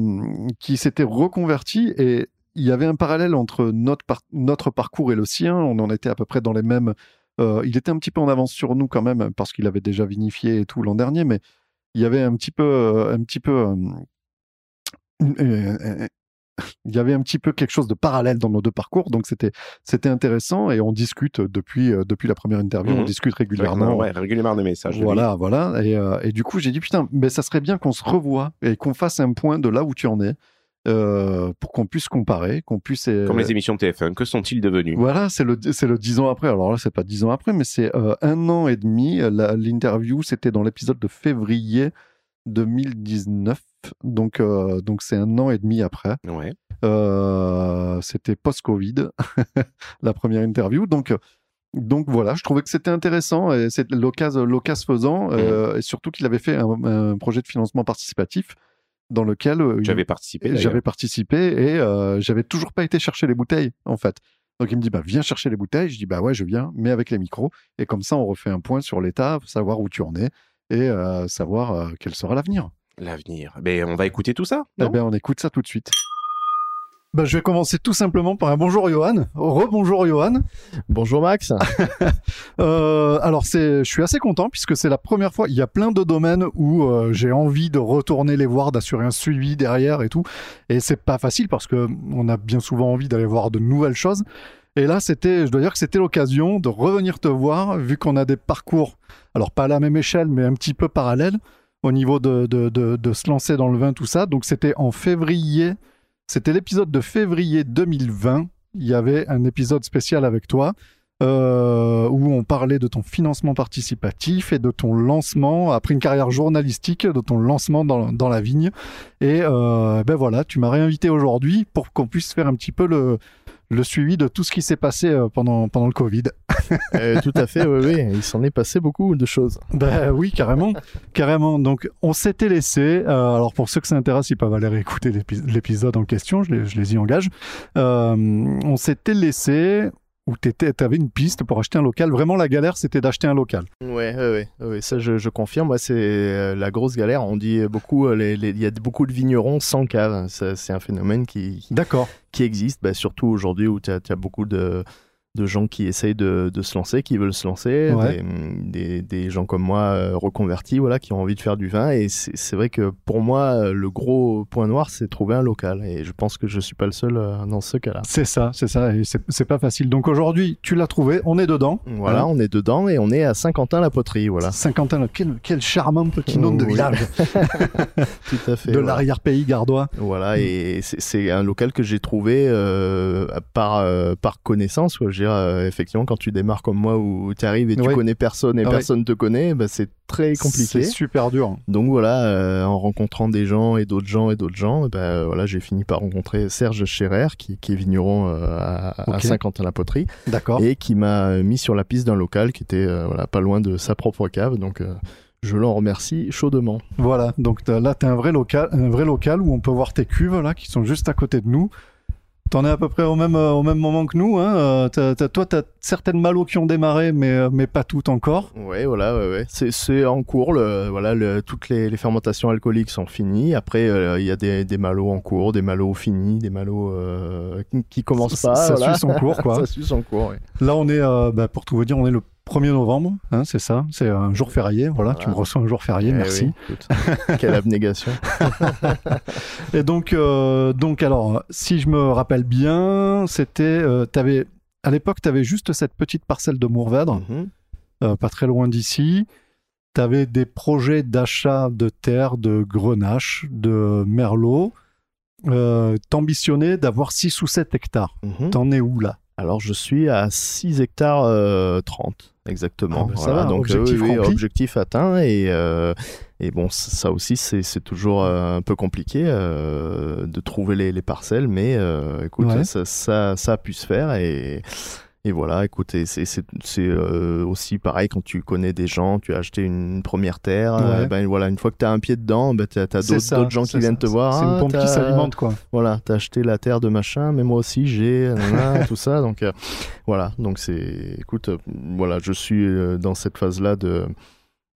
qui s'était reconverti et il y avait un parallèle entre notre, par- notre parcours et le sien. On en était à peu près dans les mêmes. Euh, il était un petit peu en avance sur nous quand même parce qu'il avait déjà vinifié et tout l'an dernier, mais il y avait un petit peu, euh, un petit peu, euh, il y avait un petit peu quelque chose de parallèle dans nos deux parcours, donc c'était c'était intéressant et on discute depuis depuis la première interview, on Mhm. discute régulièrement. Ouais, régulièrement des messages. Voilà, voilà. Et, euh, et du coup, j'ai dit, putain, mais ça serait bien qu'on se revoie et qu'on fasse un point de là où tu en es euh, pour qu'on puisse comparer, qu'on puisse. euh, Comme les émissions TF1, que sont-ils devenus? Voilà, c'est le, c'est le 10 ans après. Alors là, c'est pas 10 ans après, mais c'est euh, un an et demi. L'interview, c'était dans l'épisode de février 2019. Donc, euh, donc c'est un an et demi après. Ouais. C'était post-Covid, *laughs* la première interview. Donc, donc voilà, je trouvais que c'était intéressant et c'est l'occasion, faisant, euh, et surtout qu'il avait fait un, un projet de financement participatif dans lequel euh, J'avais participé. j'avais participé et euh, j'avais toujours pas été chercher les bouteilles en fait. Donc il me dit bah viens chercher les bouteilles. Je dis bah ouais je viens, mais avec les micros et comme ça on refait un point sur l'état, savoir où tu en es et euh, savoir euh, quel sera l'avenir. L'avenir. Mais on va écouter tout ça. Eh ben on écoute ça tout de suite. Bah, je vais commencer tout simplement par un bonjour Johan. Rebonjour Johan. Bonjour Max. *laughs* Euh, alors c'est, je suis assez content puisque c'est la première fois. Il y a plein de domaines où euh, j'ai envie de retourner les voir, d'assurer un suivi derrière et tout. Et c'est pas facile parce que on a bien souvent envie d'aller voir de nouvelles choses. Et là, c'était, je dois dire que c'était l'occasion de revenir te voir, vu qu'on a des parcours, alors pas à la même échelle, mais un petit peu parallèles au niveau de, de, de, de se lancer dans le vin, tout ça. Donc c'était en février, c'était l'épisode de février 2020. Il y avait un épisode spécial avec toi euh, où on parlait de ton financement participatif et de ton lancement, après une carrière journalistique, de ton lancement dans, la vigne. Et euh, ben voilà, tu m'as réinvité aujourd'hui pour qu'on puisse faire un petit peu le, le suivi de tout ce qui s'est passé euh, pendant, pendant le Covid. *laughs* Euh, tout à fait, oui, oui. Il s'en est passé beaucoup de choses. Ben oui, carrément, carrément. Donc, on s'était laissé. euh, alors, pour ceux que ça intéresse, ils peuvent aller réécouter l'épi- l'épisode en question. Je les, je les y engage. Euh, on s'était laissé où tu avais une piste pour acheter un local. Vraiment, la galère, c'était d'acheter un local. Ouais, ouais, ouais, ouais, ça je, je confirme. Moi, c'est euh, la grosse galère. On dit beaucoup, euh, il y a beaucoup de vignerons sans cave. C'est un phénomène qui, qui, qui existe, bah, surtout aujourd'hui où tu as, beaucoup de, de gens qui essayent de, de se lancer, qui veulent se lancer, Ouais. des, des, des gens comme moi euh, reconvertis, voilà, qui ont envie de faire du vin. Et c'est vrai que pour moi, euh, le gros point noir, c'est trouver un local. Et je pense que je suis pas le seul euh, dans ce cas-là. C'est ça, c'est ça. Et c'est pas facile. Donc, aujourd'hui, tu l'as trouvé. On est dedans. Voilà, Hein on est dedans et on est à Saint-Quentin-la-Poterie, voilà. Saint-Quentin, quel, quel charmant petit nom de Oui. village *laughs* *laughs* Tout à fait. de voilà. l'arrière-pays gardois. Voilà, et c'est- un local que j'ai trouvé euh, par, euh, par connaissance. Dire, euh, effectivement, quand tu démarres comme moi où tu arrives et tu Ouais. connais personne et Ah ouais. personne te connaît, bah, c'est très compliqué. C'est super dur. Donc voilà, euh, en rencontrant des gens et d'autres gens et d'autres gens, bah, voilà, j'ai fini par rencontrer Serge Scherer, qui, qui est vigneron euh, à. Saint-Quentin-la-Poterie, D'accord. et qui m'a mis sur la piste d'un local qui était voilà, pas loin de sa propre cave. Donc je l'en remercie chaudement. Voilà, donc là, tu as un vrai, local, un vrai local où on peut voir tes cuves là, qui sont juste à côté de nous. T'en es à peu près au même, euh, au même moment que nous. Hein. euh, t'as- t'as- toi, tu as certaines malos qui ont démarré, mais, euh, mais pas toutes encore. Ouais, voilà, ouais, ouais. C'est, en cours. Le, voilà, le- toutes les, les fermentations alcooliques sont finies. Après, euh, il y a des, des malots en cours, des malots finis, des malots euh, qui, qui commencent Ça- pas. ça voilà. suit son cours, quoi. *laughs* ça suit son cours, ouais. Là, on est, euh, bah, pour tout vous dire, on est le 1er novembre, hein, c'est ça. C'est un jour férié. Voilà, Voilà. tu me reçois un jour férié, Eh merci. oui. *laughs* Quelle abnégation. *laughs* Et donc, euh, donc, alors, si je me rappelle bien, c'était, euh, t'avais, à l'époque, tu avais juste cette petite parcelle de Mourvèdre. Mhm. euh, pas très loin d'ici. Tu avais des projets d'achat de terres, de grenache, de merlot. T'ambitionnais d'avoir 6 ou 7 hectares. Mhm. T'en es où là? Alors, je suis à 6 hectares euh, 30, exactement. Ah bah va, donc, objectif oui, oui, rempli. objectif atteint. Et, euh, et bon, ça aussi, c'est, c'est toujours euh, un peu compliqué euh, de trouver les, les parcelles. Mais euh, écoute, Ouais. ça, ça, ça a pu se faire. Et, et voilà, écoute, c'est, c'est, c'est euh, aussi pareil quand tu connais des gens, tu as acheté une première terre. euh, Ouais. ben voilà, une fois que tu as un pied dedans, ben, tu as, d'autres, gens qui viennent te voir. C'est Ah, une pompe qui s'alimente, quoi. voilà, t'as acheté la terre de machin, mais moi aussi j'ai nanana, *laughs* tout ça. Donc euh, voilà, donc c'est, écoute, euh, voilà, je suis euh, dans cette phase-là de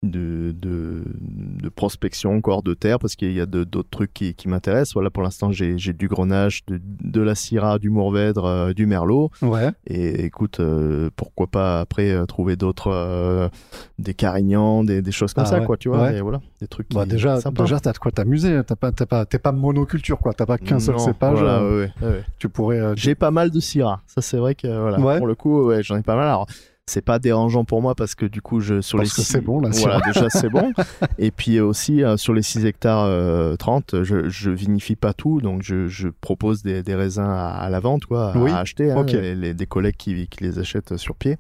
de, de, de prospection encore de terre parce qu'il y a d'autres trucs qui, qui m'intéressent. Voilà, pour l'instant, j'ai du grenache, de, de la syrah, du mourvèdre, euh, du merlot. Ouais. Et écoute, euh, pourquoi pas après euh, trouver d'autres, des carignans, des, des choses comme Ah ça, ouais, quoi, tu vois. ouais. Et voilà, des trucs qui Bah, déjà, déjà t'as de quoi t'amuser. Pas, t'as pas, t'es pas monoculture, quoi. T'as pas qu'un seul cépage. voilà, ouais. Tu pourrais. J'ai pas mal de Syrah. Ça, c'est vrai que voilà, pour le coup, ouais, j'en ai pas mal. Alors, c'est pas dérangeant pour moi parce que du coup, je sur Parce les que six- c'est bon, Voilà, déjà c'est bon. *laughs* Et puis euh, aussi euh, sur les 6 hectares euh, 30, je, je vinifie pas tout, donc je, je propose des, des raisins à, à la vente, quoi, à Oui, acheter. hein, ok. les- les- des collègues qui, qui les achètent sur pied.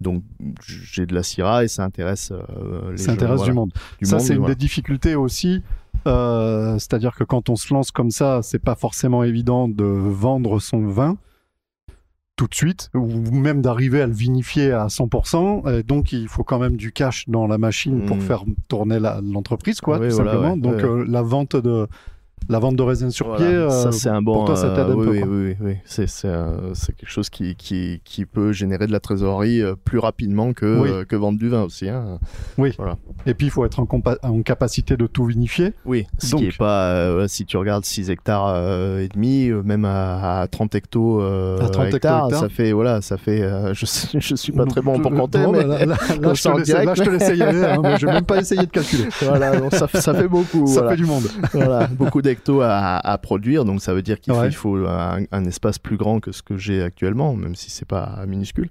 Donc j'ai de la Syrah et ça intéresse euh, les ça gens, intéresse voilà, du monde. du ça, c'est une voilà. des difficultés aussi. Euh, C'est-à-dire que quand on se lance comme ça, c'est pas forcément évident de vendre son vin tout de suite, ou même d'arriver à le vinifier à 100%. Euh, donc, il faut quand même du cash dans la machine pour Mm. faire tourner l'entreprise, quoi, Oui, tout voilà, simplement. ouais, donc, ouais. euh, la vente de la vente de raisins sur Voilà, pied, euh, ça c'est un bon. pour toi, ça t'aide un oui, peu, oui, oui, oui, oui. C'est euh, quelque chose qui, qui qui peut générer de la trésorerie euh, plus rapidement que Oui. euh, que vendre du vin aussi. Hein. et puis il faut être en, capacité de tout vinifier. Oui, ce Donc- qui est pas, euh, si tu regardes 6 hectares euh, et demi, euh, même à, à 30 hectos, euh, À 30 hectares, hectares. ça fait, voilà, ça fait, euh, je, *laughs* je suis pas très bon pour Euh, compter, mais bah, là, là, *laughs* là, comme je te direct, là, je te laisse y aller. hein, mais je vais même pas essayer de calculer. *laughs* voilà, ça, fait- ça fait beaucoup, Ça voilà. fait du monde. Voilà, beaucoup d'hectos à, à produire, donc ça veut dire qu'il faut, Ouais. il faut un, un espace plus grand que ce que j'ai actuellement, même si c'est pas minuscule.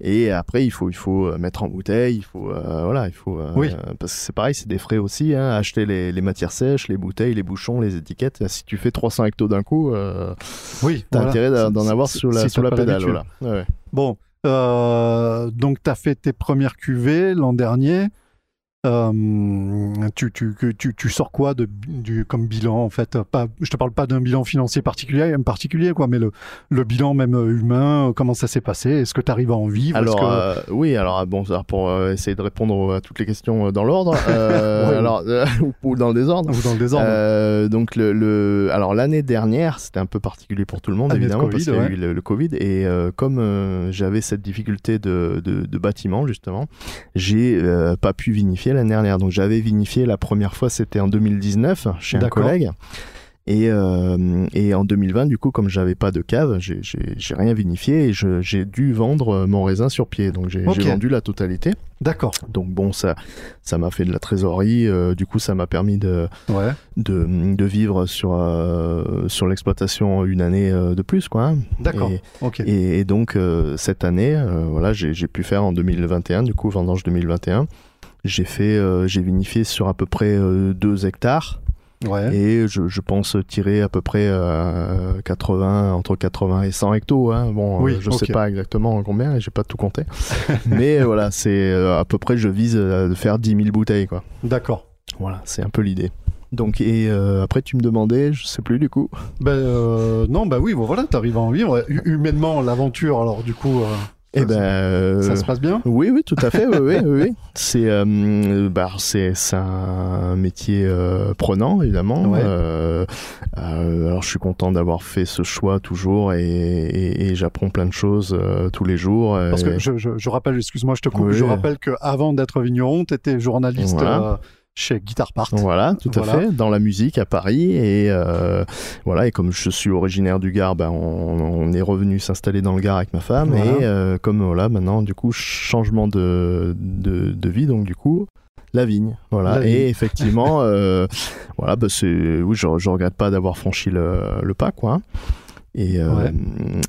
Et après, il faut, il faut euh, mettre en bouteille, il faut, euh, voilà, il faut, euh, Oui. parce que c'est pareil, c'est des frais aussi, hein, acheter les, les matières sèches, les bouteilles, les bouchons, les étiquettes. Si tu fais 300 hectos d'un coup, euh, Oui, t'as voilà. intérêt d'en- avoir sur la, sur la pédale, voilà. Ouais. Bon, donc tu as fait tes premières cuvées l'an dernier. Euh, tu, tu, tu, tu sors quoi de, du, comme bilan en fait? Pas, Je te parle pas d'un bilan financier particulier, particulier quoi, mais le, le bilan même humain, comment ça s'est passé? Est-ce que tu arrives à en vivre? Alors, que- euh, oui, alors, bon, alors, pour euh, essayer de répondre à toutes les questions euh, dans l'ordre, *laughs* euh, Ouais. alors, euh, *laughs* ou, ou dans le désordre. Ou dans le désordre Euh, donc le, le- alors l'année dernière c'était un peu particulier pour tout le monde Année de évidemment parce Covid, qu'il y a ouais. eu le, le Covid et euh, comme euh, j'avais cette difficulté de, de, de bâtiment justement j'ai euh, pas pu vinifier l'année dernière donc j'avais vinifié la première fois c'était en 2019 chez un collègue et, euh, et en 2020 du coup comme j'avais pas de cave j'ai- rien vinifié et j'ai dû vendre euh, mon raisin sur pied donc j'ai vendu la totalité D'accord. donc bon ça ça m'a fait de la trésorerie euh, du coup ça m'a permis de Ouais. de, de vivre sur, euh, sur l'exploitation une année de plus. Quoi, hein. D'accord. Et, et, et donc, cette année, voilà, j'ai pu faire en 2021, du coup, vendange 2021. J'ai fait, euh, j'ai vinifié sur à peu près 2 hectares Ouais. et je, je pense tirer à peu près euh, 80, entre 80 et 100 hectos. Hein. Bon, Oui, euh, je ok. sais pas exactement combien, et j'ai pas tout compté. *laughs* Mais euh, voilà, c'est euh, à peu près, je vise à faire 10 000 bouteilles, quoi. D'accord. Voilà, c'est un peu l'idée. Donc, et euh, après, tu me demandais, je sais plus du coup. Ben euh, non, bah oui, bon, voilà, tu arrives à en vivre. Hu- Humainement, l'aventure, alors du coup, euh, Eh ça, ben, euh, ça se passe bien? Oui, oui, tout à fait, oui, oui, oui. *laughs* C'est, euh, bah, c'est, c'est un métier euh, prenant, évidemment. Ouais. Euh, euh, alors, je suis content d'avoir fait ce choix toujours et, et- et j'apprends plein de choses euh, tous les jours. Parce que je, je- je rappelle, excuse-moi, je te coupe, Oui. je rappelle qu'avant d'être vigneron, tu étais journaliste Voilà. Chez Guitar Part. Voilà, tout à Voilà. fait, dans la musique à Paris et euh, voilà et comme je suis originaire du Gard, ben, on, on est revenu s'installer dans le Gard avec ma femme Voilà. et euh, comme voilà maintenant du coup changement de, de, de vie donc du coup la vigne voilà La vigne. et effectivement euh, *laughs* voilà bah, c'est oui je, je regrette pas d'avoir franchi le, le pas quoi hein. Et, euh, Ouais.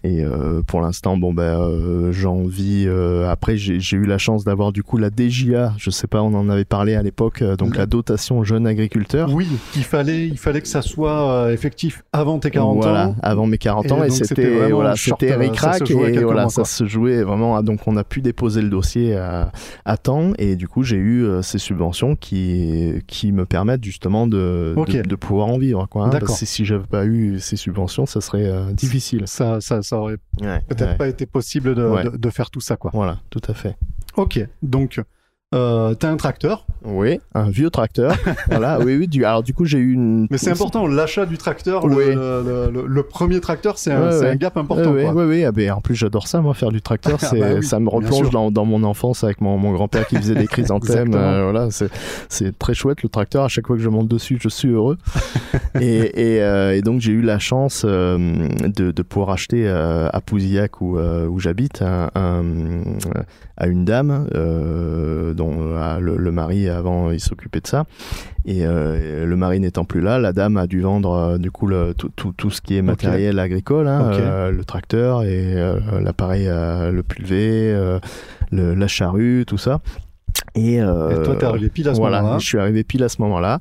et euh, pour l'instant, bon ben, euh, j'en vis. après, j'ai eu la chance d'avoir du coup la DJA. Je sais pas, on en avait parlé à l'époque. donc La- dotation jeune agriculteur. Oui, il fallait, il fallait que ça soit effectif avant tes 40 voilà, ans. avant mes 40 ans Et c'était voilà, c'était ric ça se jouait et voilà, mois, ça se jouait vraiment. Donc on a pu déposer le dossier à, à temps et du coup j'ai eu ces subventions qui qui me permettent justement de de, de pouvoir en vivre quoi. hein, parce que si j'avais pas eu ces subventions, ça serait euh, difficile. Ça, ça, ça aurait Ouais, peut-être ouais. pas été possible de, Ouais. de, de faire tout ça, quoi. Voilà, tout à fait. Ok, donc Euh, T'as un tracteur, Oui, un vieux tracteur. *laughs* voilà, oui, oui. Du, alors du coup, j'ai eu une. mais c'est important, l'achat du tracteur, le- Oui. le, le- le premier tracteur, c'est un, Ouais, c'est ouais. un gap important. Oui, oui, oui. Ah, ben, en plus, j'adore ça, moi, faire du tracteur. *laughs* Ah, bah oui, ça me replonge dans, dans mon enfance avec mon, mon grand-père qui faisait des chrysanthèmes. *laughs* Euh, voilà, c'est, très chouette le tracteur. À chaque fois que je monte dessus, je suis heureux. et, et, euh, et donc, j'ai eu la chance euh, de, de pouvoir acheter à Pouzillac où, où j'habite un, un- à une dame dont euh, le, le mari avant il s'occupait de ça. Et euh, le mari n'étant plus là, la dame a dû vendre euh, du coup le, tout, tout, tout ce qui est matériel agricole, hein, le tracteur et l'appareil, le pulvé, le- la charrue, tout ça. Et, euh, Et toi, t'es arrivé pile à ce voilà, moment-là. je suis arrivé pile à ce moment-là.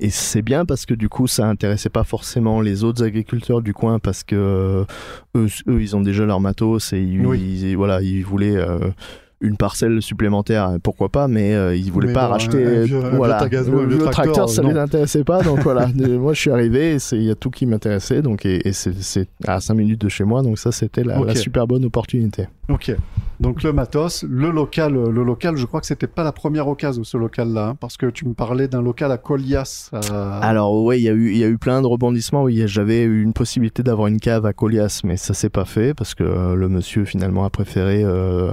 Et c'est bien parce que du coup, ça intéressait pas forcément les autres agriculteurs du coin parce que euh, eux, eux ils ont déjà leur matos et ils, Oui. ils- voilà, ils voulaient euh, une parcelle supplémentaire, pourquoi pas, mais euh, ils voulaient Mais pas racheter. un vieux- un vieux voilà, un le vieux tracteur, tracteur, ça non. les intéressait pas. Donc voilà, De- *laughs* moi je suis arrivé, il y a tout qui m'intéressait, donc et, et c'est à 5 minutes de chez moi, donc ça c'était la, la super bonne opportunité. Ok. Donc le matos, le local, le local, je crois que c'était pas la première occasion ce local-là, hein, parce que tu me parlais d'un local à Colias. euh, Alors ouais, il y a eu il y a eu plein de rebondissements. Oui, j'avais eu une possibilité d'avoir une cave à Colias, mais ça s'est pas fait parce que euh, le monsieur finalement a préféré euh,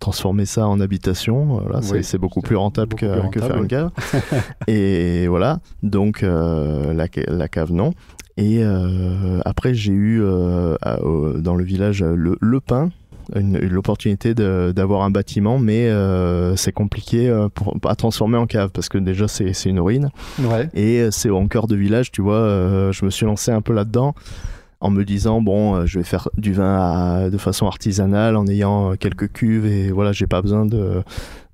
transformer ça en habitation. C'est- Oui, c'est beaucoup plus rentable beaucoup que, plus que rentable, faire une cave. *laughs* et voilà, donc euh, la, ca- la cave non. Et euh, après j'ai eu euh, dans le village le, le Pin. L'opportunité de- d'avoir un bâtiment, mais euh, c'est compliqué euh, pour, à transformer en cave parce que déjà c'est c'est une ruine. Ouais. Et euh, c'est en cœur de village, tu vois, euh, je me suis lancé un peu là-dedans en me disant, bon, je vais faire du vin à- de façon artisanale en ayant quelques cuves et voilà, j'ai pas besoin de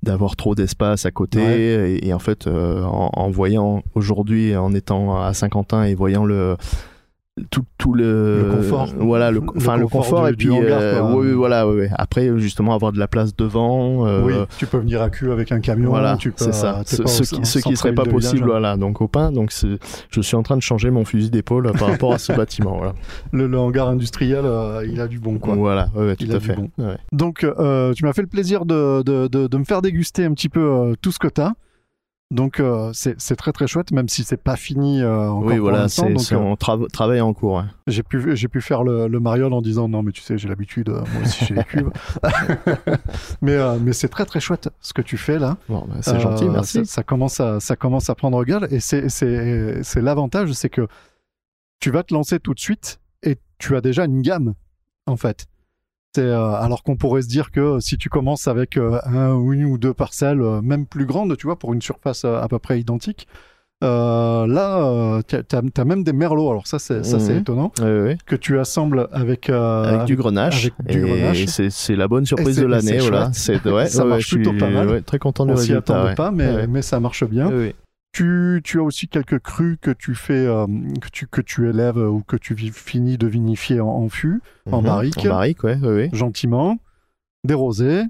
d'avoir trop d'espace à côté. Ouais. Et, et en fait, euh, en, en voyant aujourd'hui, en étant à Saint-Quentin et voyant le tout, tout le, Le confort. voilà le, enfin le confort confort du- et puis hangar, euh, oui, oui, voilà ouais, ouais. après justement avoir de la place devant euh, oui, tu peux venir à cul avec un camion. voilà, c'est ça. euh, Ce, qui, ce qui serait pas village, possible, hein. voilà. Donc au pain, donc je suis en train de changer mon fusil d'épaule par rapport à ce *laughs* bâtiment, voilà. Le, le hangar industriel, euh, il a du bon quoi. Voilà, ouais, tout Il à fait. bon. Ouais. Donc, tu m'as fait le plaisir de, de, de, de me faire déguster un petit peu tout ce que tu as. Donc, euh, c'est très très chouette, même si c'est pas fini euh, encore Oui, pour voilà, l'instant. euh, en trava- travail en cours. hein. j'ai pu, j'ai pu faire le, le mariole en disant non, mais tu sais, j'ai l'habitude, euh, moi aussi j'ai les cuves. *laughs* mais euh, mais c'est très très chouette ce que tu fais là. Bon, bah, c'est gentil, merci. Ça, ça commence à, ça commence à prendre gueule et c'est l'avantage, c'est que tu vas te lancer tout de suite et tu as déjà une gamme, en fait. Euh, alors qu'on pourrait se dire que si tu commences avec euh, un ou une ou deux parcelles, euh, même plus grandes, tu vois, pour une surface euh, à peu près identique, euh, là, tu as, même des merlots. Alors ça, c'est, Mhm. étonnant. Que tu assembles avec... euh, Avec du grenache. avec du et grenache. c'est c'est la bonne surprise de l'année, voilà. ouais, *laughs* Ça ouais, marche suis plutôt pas mal. ouais, très content du on s'y attendait pas, mais ça marche bien. Tu, tu as aussi quelques crus que tu fais, euh, que, tu, que tu élèves euh, ou que tu finis de vinifier en, en fût, en Mhm. barrique. En barrique, ouais, ouais, ouais. gentiment. Des rosés.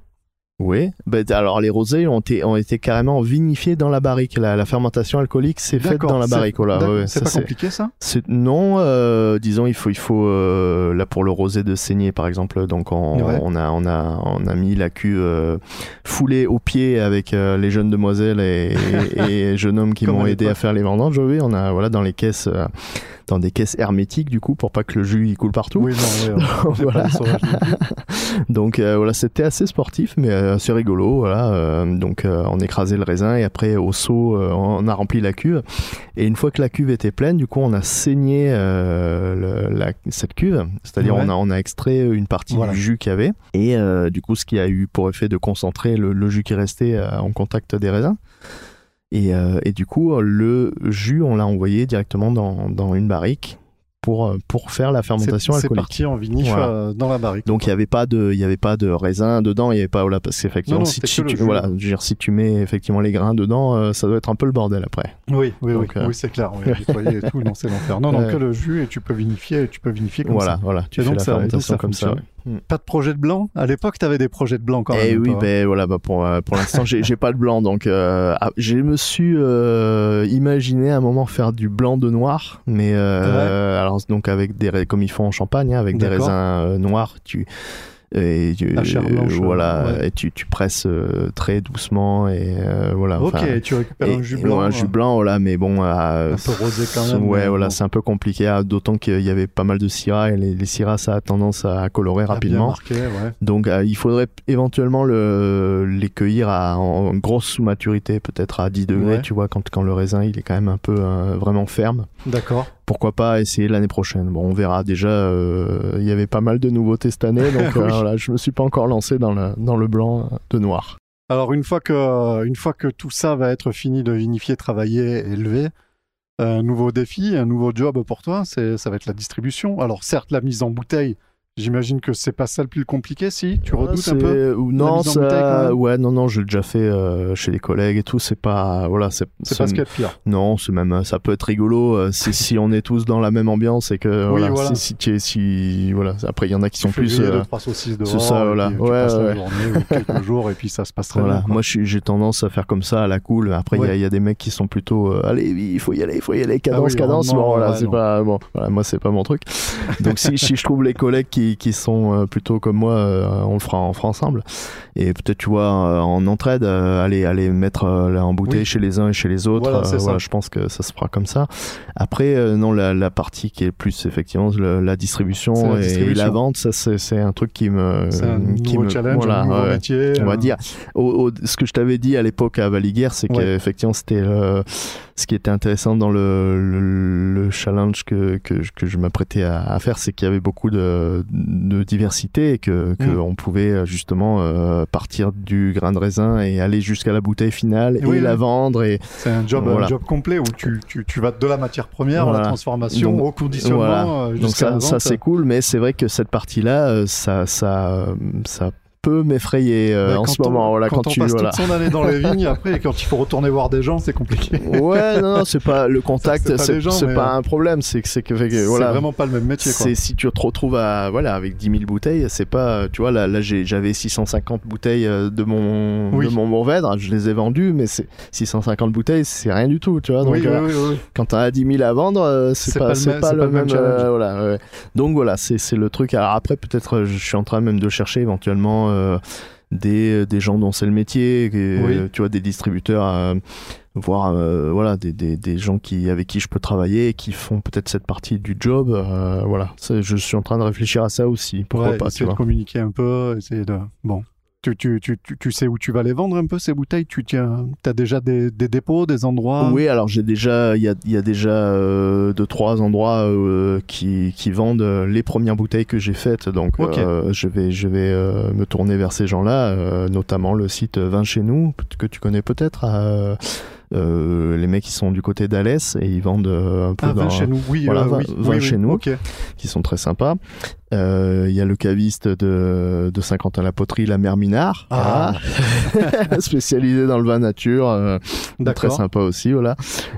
Oui, ben, alors les rosés ont été, ont été carrément vinifiés dans la barrique. La, la fermentation alcoolique s'est faite dans la barrique. D'accord, ouais, c'est pas compliqué ça? Non, euh, disons il faut il faut euh, là pour le rosé de saignée par exemple donc on, Ouais. on a on a on a mis la cuve euh, foulée au pied avec euh, les jeunes demoiselles et, et, et jeunes hommes qui *laughs* m'ont aidé à faire les vendanges. Oui, on a voilà dans les caisses euh, dans des caisses hermétiques du coup pour pas que le jus il coule partout. Oui, non, on- *laughs* Voilà. *laughs* Donc euh, voilà, c'était assez sportif, mais euh, assez rigolo. Voilà, Euh, donc on écrasait le raisin et après au seau, on a rempli la cuve. Et une fois que la cuve était pleine, du coup, on a saigné le- la- cette cuve, c'est-à-dire Ouais. on a on a extrait une partie Voilà. du jus qu'il y avait et du coup, ce qui a eu pour effet de concentrer le, le jus qui restait en contact des raisins. Et, euh, et du coup, le jus, on l'a envoyé directement dans, dans une barrique pour, euh, pour faire la C'est fermentation c'est alcoolique. parti en vinif Voilà. euh, dans la barrique. Donc il y avait pas de il y avait pas de raisin dedans, il y avait pas voilà parce qu'effectivement Non, non, si, si tu voilà, dire, si tu mets effectivement les grains dedans, euh, ça doit être un peu le bordel après. oui, oui, Donc, oui, euh, oui, c'est clair. Oui, nettoyer et tout, non, c'est l'enfer. Non, non, *laughs* que le jus et tu peux vinifier, tu peux vinifier comme voilà, ça. voilà, tu Et fais donc la et fermentation ça comme ça. ouais. Mm. Pas de projet de blanc? À l'époque, tu avais des projets de blanc quand même. Eh oui, ben voilà, bah pour euh, pour l'instant j'ai pas de blanc donc euh, ah, je me suis euh, imaginé à un moment faire du blanc de noir, mais euh, alors donc avec des comme ils font en Champagne hein, avec des raisins noirs, tu et tu- La chair blanche, euh, voilà, ouais. et tu, tu presses euh, très doucement et euh, voilà. Ok, tu récupères et- un jus blanc. ouais, un jus blanc, voilà, mais bon, euh, Un peu rosé quand même, Ouais, voilà, bon. c'est un peu compliqué, d'autant qu'il y avait pas mal de syrah et les, les ça a tendance à colorer rapidement. marqué, ouais. Donc, il faudrait éventuellement le, les cueillir à, en, grosse sous-maturité, peut-être à 10 degrés, tu vois, quand, quand le raisin il est quand même un peu euh, vraiment ferme. D'accord. Pourquoi pas essayer l'année prochaine Bon, on verra. Déjà, euh, il y avait pas mal de nouveautés cette année, *laughs* donc euh, Oui. voilà, je me suis pas encore lancé dans le, dans le blanc euh, de noir. Alors une fois que une fois que tout ça va être fini de vinifier, travailler, élever, un nouveau défi, un nouveau job pour toi, c'est ça va être la distribution. Alors certes la mise en bouteille, j'imagine que c'est pas ça le plus compliqué, si? Tu redoutes un peu. la Non, bouteille, ça, ouais, non, non, je l'ai déjà fait euh, chez des collègues et tout. C'est pas, voilà, c'est C'est pas ce qu'il y a de pire. Non, c'est même, ça peut être rigolo euh, *laughs* si, on est tous dans la même ambiance et que Oui, voilà, voilà. Si, si, tu es- si- voilà. Après, il y en a qui sont tu plus. euh, deux, trois saucisses dehors, c'est ça, voilà. puis tu Ouais, passes la journée ou *laughs* quelques jours et puis ça se passe très voilà. bien. quoi. Moi, j'ai tendance à faire comme ça à la cool. Après, il y a- Ouais. il y, a des mecs qui sont plutôt, euh, allez, il faut y aller, il faut y aller, cadence, oui, cadence. rendement, Bon, voilà, ouais, c'est pas bon. Moi, c'est pas mon truc. *laughs* Donc, si je trouve les collègues qui, qui sont euh, plutôt comme moi, euh, on le fera, on fera ensemble. Et peut-être, tu vois, euh, en entraide, aller, aller mettre euh, là, en bouteille Oui. chez les uns et chez les autres. Voilà, voilà, je pense que ça se fera comme ça. Après, non, la, la partie qui est plus effectivement le- la distribution, la et, la vente, ça, c'est un truc qui me, C'est un qui nouveau me, challenge, voilà, un nouveau ouais. métier. On va dire, au- au- ce que je t'avais dit à l'époque à Valiguerre, c'est Ouais. qu'effectivement, c'était ce qui était intéressant dans le, le, le challenge que, que, je- que je m'apprêtais à, à faire, c'est qu'il y avait beaucoup de, de diversité et que, que Mm. pouvait euh, justement euh, partir du grain de raisin et aller jusqu'à la bouteille finale Oui, et la vendre et C'est un job, Voilà. un job complet où tu, tu, tu vas de la matière première à la transformation, Donc, au conditionnement, voilà. euh, donc ça, ça c'est cool mais c'est vrai que cette partie là ça ça ça peut m'effrayer euh, en ce on- moment voilà quand, quand, on tu passe voilà. toute son année dans les *laughs* vignes, après, quand il faut retourner voir des gens, c'est compliqué. Ouais, non, non, c'est pas le contact, C'est pas mais, euh, un problème, c'est que c'est voilà. vraiment pas le même métier. C'est si tu te retrouves à voilà avec 10 000 bouteilles, c'est pas tu vois là là j'avais 650 bouteilles euh, de mon Oui. de mon Mourvèdre, je les ai vendues mais c'est 650 bouteilles, c'est rien du tout, tu vois. Donc oui, euh, oui, quand t'en as 10 000 à vendre, c'est pas, pas le même- pas le voilà. Donc voilà, c'est le truc. Alors après, peut-être, je suis en train même de chercher éventuellement euh, des, des gens dont c'est le métier, et, Oui. euh, tu vois, des distributeurs, euh, voire euh, voilà, des, des, des gens qui, avec qui je peux travailler et qui font peut-être cette partie du job. voilà, je suis en train de réfléchir à ça aussi. Pourquoi Ouais, pas, tu essayer de vois. communiquer un peu, essayer de... Bon. Tu, tu, tu, tu, sais où tu vas les vendre un peu, ces bouteilles? Tu tiens, as déjà des, des dépôts, des endroits? Oui, alors j'ai déjà, il y a, y a déjà euh, deux trois endroits euh, qui, qui vendent euh, les premières bouteilles que j'ai faites, donc euh, je vais, je vais me tourner vers ces gens-là, notamment le site Vin chez nous que tu connais peut-être. euh, les mecs qui sont du côté d'Alès et ils vendent euh, un peu Ah, vin dans, chez nous, oui, voilà, euh, vin- oui, vin oui, oui, chez nous. Qui sont très sympas. Euh, Il y a le caviste de, de Saint-Quentin-la-Poterie, la mère Minard, Ah. *laughs* voilà. spécialisé dans le vin nature, euh, très sympa aussi, voilà.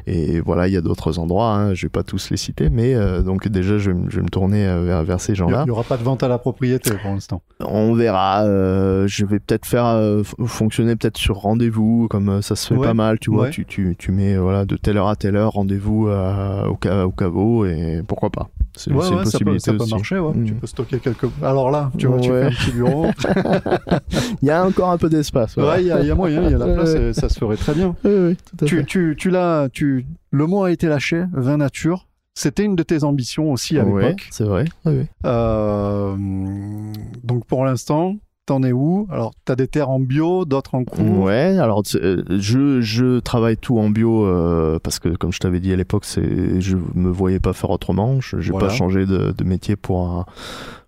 Et voilà, il y a d'autres endroits, hein, je vais pas tous les citer, mais euh, donc déjà je, vais me- je vais me tourner euh, vers, vers ces Il gens-là. n'y aura pas de vente à la propriété pour l'instant. On verra. euh, je vais peut-être faire euh, fonctionner peut-être sur rendez-vous, comme ça se fait Ouais. pas mal, tu vois. Ouais. Tu, tu, tu mets voilà de telle heure à telle heure rendez-vous au, ca- au caveau et pourquoi pas. C'est Ouais, une ça peut, possibilité ça peut aussi. marcher, ouais. Mm. Tu peux stocker quelques. Alors là, tu vois, tu fais un petit bureau. *laughs* Il y a encore un peu d'espace. Ouais, il y, a- il y a moyen, il y a la *laughs* place, et ça se ferait très bien. Oui, oui, tout à Tu, fait. tu, tu l'as, tu, le mot a été lâché, vin nature. C'était une de tes ambitions aussi à l'époque. c'est vrai. Oui. Euh, donc pour l'instant, t'en es où? Alors, t'as des terres en bio, d'autres en cours. Ouais, alors euh, je, je travaille tout en bio euh, parce que comme je t'avais dit à l'époque, c'est je me voyais pas faire autrement. Je Voilà. pas changé de, de métier pour un-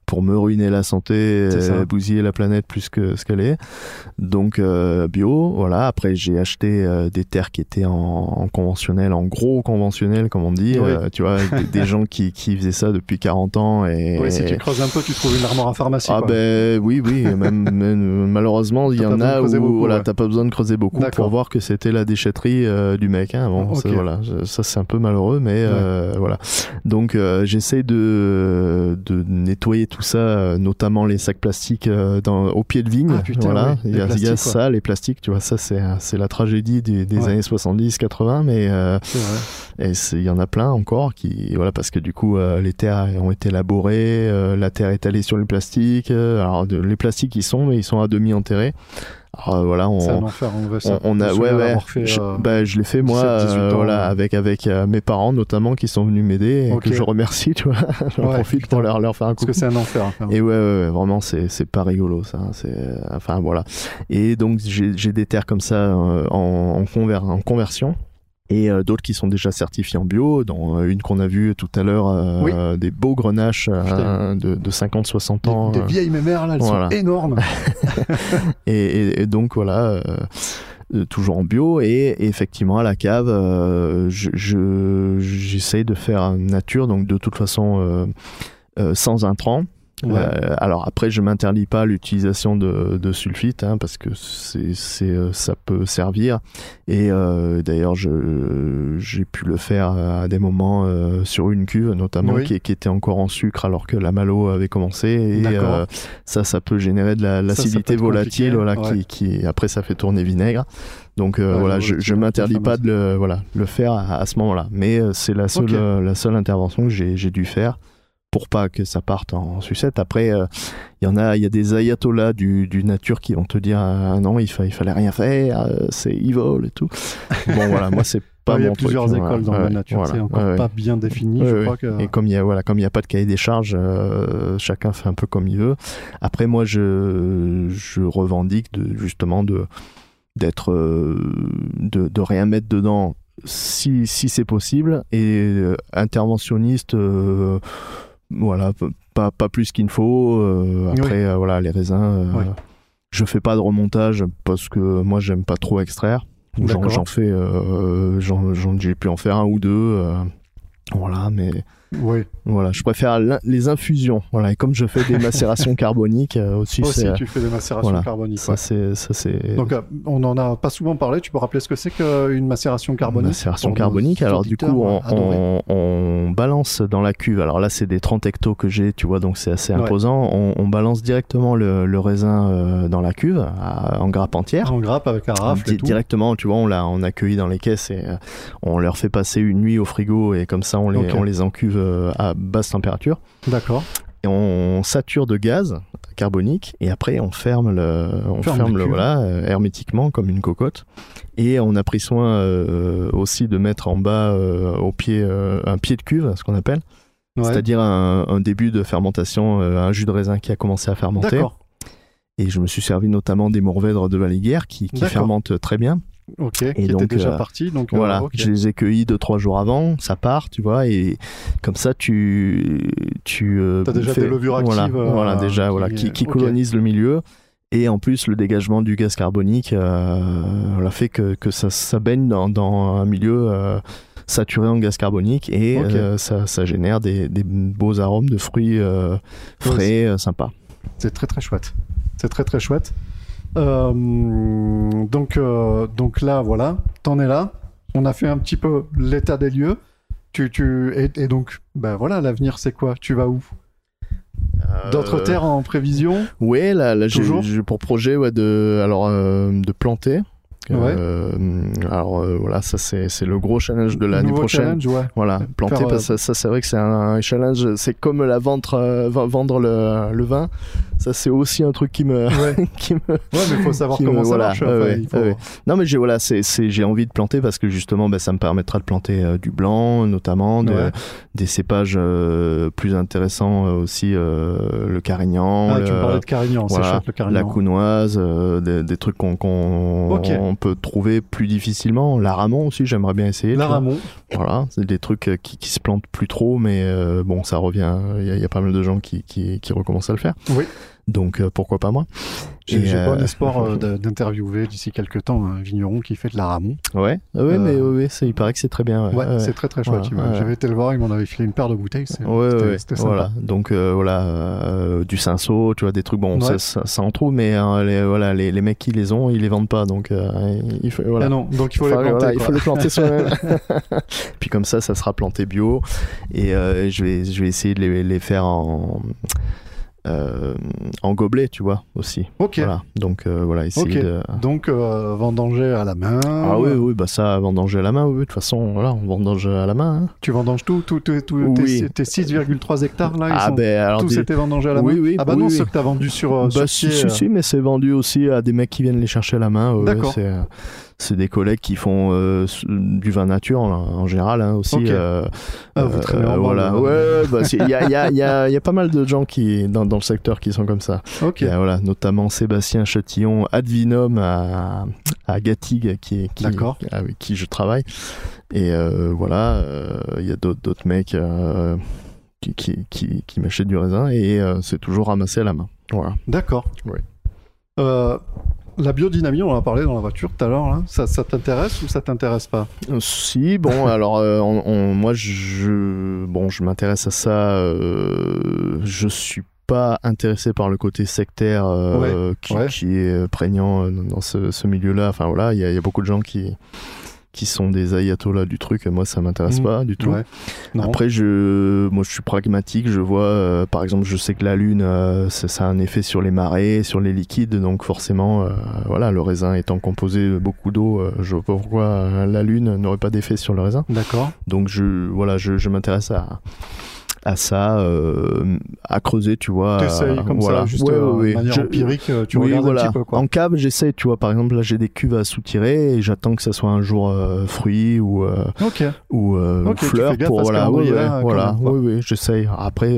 pour me ruiner la santé, euh, bousiller la planète plus que ce qu'elle est. Donc euh, bio, voilà. Après j'ai acheté euh, des terres qui étaient en, en conventionnel, en gros conventionnel comme on dit. Oui. euh, tu vois, des, des gens qui, qui faisaient ça depuis 40 ans et Oui, si tu creuses un peu, tu trouves une armoire à pharmacie. ah quoi. ben oui, oui, *laughs* même, même, malheureusement, il y en a où beaucoup, voilà, ouais. t'as pas besoin de creuser beaucoup pour voir que c'était la déchetterie euh, du mec. Hein. Bon, Ok. ça, voilà, ça c'est un peu malheureux, mais euh, voilà. Donc euh, j'essaie de, de nettoyer tout ça, euh, notamment les sacs plastiques euh, dans, au pied de vigne. Ah, putain, voilà, oui, il y a, il y a ça, les plastiques, tu vois, ça c'est la tragédie des, des Ouais. années 70-80, mais euh, et il y en a plein encore qui, voilà, parce que du coup, euh, les terres ont été labourées, euh, la terre est allée sur les plastiques. euh, alors, de- les plastiques, ils sont, mais ils sont à demi enterrés. Alors, euh, voilà, on, un enfer, on veut ça. on, on a, ouais, ouais. fait, je, euh, bah, je l'ai fait moi, 17, 18 euh, ans, voilà, ouais. avec avec euh, mes parents notamment qui sont venus m'aider et Ok. que je remercie, tu vois. *laughs* J'en Ouais, profite putain. pour leur, leur faire un Parce coup. que c'est un enfer. enfin. Et ouais, ouais, vraiment, c'est c'est pas rigolo ça. hein, C'est enfin voilà. Et donc j'ai j'ai des terres comme ça euh, en, en, conver- en conversion. Et euh, d'autres qui sont déjà certifiés en bio, dont euh, une qu'on a vue tout à l'heure, euh, Oui. des beaux grenaches euh, de, de 50-60 ans. Des, des euh, vieilles mémères, là, elles voilà. sont énormes. *laughs* et, et- et donc voilà, toujours en bio. Et, et effectivement, à la cave, euh, je- je- j'essaye de faire nature, donc de toute façon sans intrants. Ouais. Euh, alors après, je m'interdis pas l'utilisation de, de sulfite hein, parce que c'est, c'est, euh, ça peut servir. Et euh, d'ailleurs, j'ai pu le faire à des moments euh, sur une cuve, notamment Oui. qui, qui était encore en sucre alors que la malo avait commencé. Et ça, ça peut générer de l'acidité volatile, voilà, ouais. qui, qui après ça fait tourner vinaigre. Donc Ouais, voilà, je, je m'interdis pas de le, voilà, le faire à, à ce moment-là. Mais c'est la seule, Ok. la seule intervention que j'ai dû faire pour pas que ça parte en sucette. Après, euh, il y en a, il y a des ayatollahs du, du nature qui vont te dire ah non, il, fa- il fallait rien faire, euh, c'est evil et tout. *laughs* Bon voilà, moi c'est pas il y a truc, plusieurs voilà. écoles dans la nature, voilà. c'est encore Ouais, pas bien défini. Ouais, je ouais. crois que... Et comme il y a voilà, comme il y a pas de cahier des charges, euh, chacun fait un peu comme il veut. Après moi je je revendique de justement de d'être euh, de de rien mettre dedans si si c'est possible et euh, interventionniste voilà pas pas plus qu'il ne faut euh, après euh, voilà les raisins euh, Ouais. je fais pas de remontage parce que moi j'aime pas trop extraire. J'en, fais j'en, j'ai pu en faire un ou deux voilà mais Oui, voilà, je préfère les infusions. Voilà, et comme je fais des *laughs* macérations carboniques euh, aussi, aussi c'est tu fais des macérations voilà. carboniques. ça, ouais. c'est ça, c'est Donc, euh, on en a pas souvent parlé. Tu peux rappeler ce que c'est qu'une macération carbonique macération carbonique. Alors du coup, on, adorés. on, on balance dans la cuve. Alors là, c'est des 30 hectos que j'ai, tu vois, donc c'est assez Ouais. imposant. On, on balance directement le, le raisin euh, dans la cuve à- en grappe entière. En grappe avec un rafle Di- et tout. directement, tu vois, on l'a on accueilli dans les caisses et euh, on leur fait passer une nuit au frigo et comme ça on les, on les encuve euh, à basse température. D'accord. et on sature de gaz carbonique et après on ferme le on Ferme le voilà euh, hermétiquement comme une cocotte et on a pris soin euh, aussi de mettre en bas euh, au pied euh, un pied de cuve ce qu'on appelle Ouais. c'est-à-dire un, un début de fermentation un jus de raisin qui a commencé à fermenter D'accord. et je me suis servi notamment des mourvèdres de Valiguière qui, qui fermentent très bien Ok. qui était donc, déjà euh, parti. Donc, euh, voilà, je les ai cueillis deux trois jours avant, ça part, tu vois, et comme ça tu tu euh, T'as déjà fais- des levures voilà, actives, euh, voilà déjà qui- voilà qui, qui colonisent le milieu et en plus le dégagement du gaz carbonique voilà, fait que, que ça, ça baigne dans, dans un milieu saturé en gaz carbonique et euh, ça, ça génère des, des beaux arômes de fruits euh, frais sympas. C'est très très chouette. C'est très très chouette. Euh, donc, euh, donc là, voilà, t'en es là. On a fait un petit peu l'état des lieux. Tu, tu, et, et donc, ben voilà, l'avenir c'est quoi? Tu vas où? D'autres Euh, terres en prévision? Ouais, là, là j'ai pour projet ouais, de, alors, euh, de planter. Ouais. Euh, alors euh, voilà, ça c'est le gros challenge de l'année prochaine. challenge, ouais. Voilà, planter, Faire, parce que ça, ça, c'est vrai que c'est un challenge. C'est comme la vendre, vendre le, le vin. Ça, c'est aussi un truc qui me, Ouais. *laughs* qui me, Ouais, mais faut savoir me- comment ça voilà, marche. ouais, enfin, faut- ouais. Non, mais j'ai voilà, c'est c'est j'ai envie de planter parce que justement, ben, ça me permettra de planter euh, du blanc, notamment de- Ouais. des cépages euh, plus intéressants euh, aussi, euh, le carignan, Ah, le- tu me parlais de Carignan, c'est voilà, chouette le Carignan. la counoise, euh, des, des trucs qu'on qu'on Ok. on peut trouver plus difficilement. La ramon aussi, j'aimerais bien essayer. La. Ramon. Voilà, c'est des trucs euh, qui, qui se plantent plus trop, mais euh, bon, ça revient. Il y, a- il y a pas mal de gens qui, qui, qui recommencent à le faire. Oui. Donc euh, pourquoi pas moi J'ai euh, bon espoir euh, *laughs* d'interviewer d'ici quelques temps un vigneron qui fait de la Ramon. Ouais, ouais, Euh, mais ouais, ouais, il paraît que c'est très bien. Ouais, Ouais, ouais. c'est très très chouette. Voilà, ouais. J'avais été le voir, il m'en avait filé une paire de bouteilles. Ouais, C'était ouais, sympa. voilà. Donc euh, voilà, euh, du cinceau, tu vois, des trucs. Bon, Ouais. ça, ça, ça en trouve, mais hein, les, voilà, les, les mecs qui les ont, ils les vendent pas, donc euh, il faut voilà. Ah non, donc il faut les planter. voilà, il faut les planter *laughs* soi-même. *laughs* Puis comme ça, ça sera planté bio. Et euh, je, vais, je vais essayer de les, les faire en, euh, en gobelet, tu vois, aussi. Ok. Voilà. Donc euh, voilà, essayer Ok. de. Donc, euh, vendanger à la main. Ah oui, oui, bah ça, vendanger à la main, oui, de toute façon, voilà, on vendange à la main. hein. Tu vendanges tout, tout, tout, tout- Oui. tes, tes 6,3 hectares là, ils Ah sont ben alors tous des- vendangés à la Oui, main oui, Ah bah oui, non, ceux que t'as vendus sur, euh, Bah, sur si, pied, si, euh, si, mais c'est vendu aussi à des mecs qui viennent les chercher à la main. ouais, D'accord. C'est, des collègues qui font euh, du vin nature en, en général hein, aussi. Euh, Ah, vous voilà. Ouais, bah, il y a, il y, a, il y, a, il y a pas mal de gens qui dans, dans le secteur qui sont comme ça. Ok. Il y a, voilà, notamment Sébastien Chatillon, Advinum à, à Gattig, qui, avec qui je travaille. Et euh, voilà, euh, il y a d'autres, mecs qui, qui, qui, qui m'achètent du raisin et c'est toujours ramassé à la main. Voilà. D'accord. Ouais. La biodynamie, on en a parlé dans la voiture tout à l'heure. là. Ça, ça t'intéresse ou ça t'intéresse pas? Euh, Si, bon, *laughs* alors euh, on- on- moi je, bon, je m'intéresse à ça. euh, je suis pas intéressé par le côté sectaire euh, qui, ouais. qui est prégnant dans ce, ce milieu-là. Enfin voilà, il y, a- il y a beaucoup de gens qui qui sont des ayatollahs du truc. Moi, ça m'intéresse Mhm. pas du tout. Ouais. Après, je, moi, je suis pragmatique. Je vois, euh, par exemple, je sais que la lune, euh, ça, ça a un effet sur les marées, sur les liquides. Donc, forcément, euh, voilà, le raisin étant composé de beaucoup d'eau, je vois pourquoi la lune n'aurait pas d'effet sur le raisin. D'accord. Donc, je, voilà, je, je m'intéresse à à ça, euh, à creuser, tu vois. T'essayes comme voilà. ça, juste Ouais, euh, ouais, de manière Je- empirique, euh, tu oui, regardes voilà. un petit peu quoi. En cave, j'essaie, tu vois, par exemple, là, j'ai des cuves à soutirer et j'attends que ça soit un jour euh, fruits ou, euh, Ok. ou, gaffe pour voilà, oui, ouais, voilà, même, oui, oui, j'essaye. Après,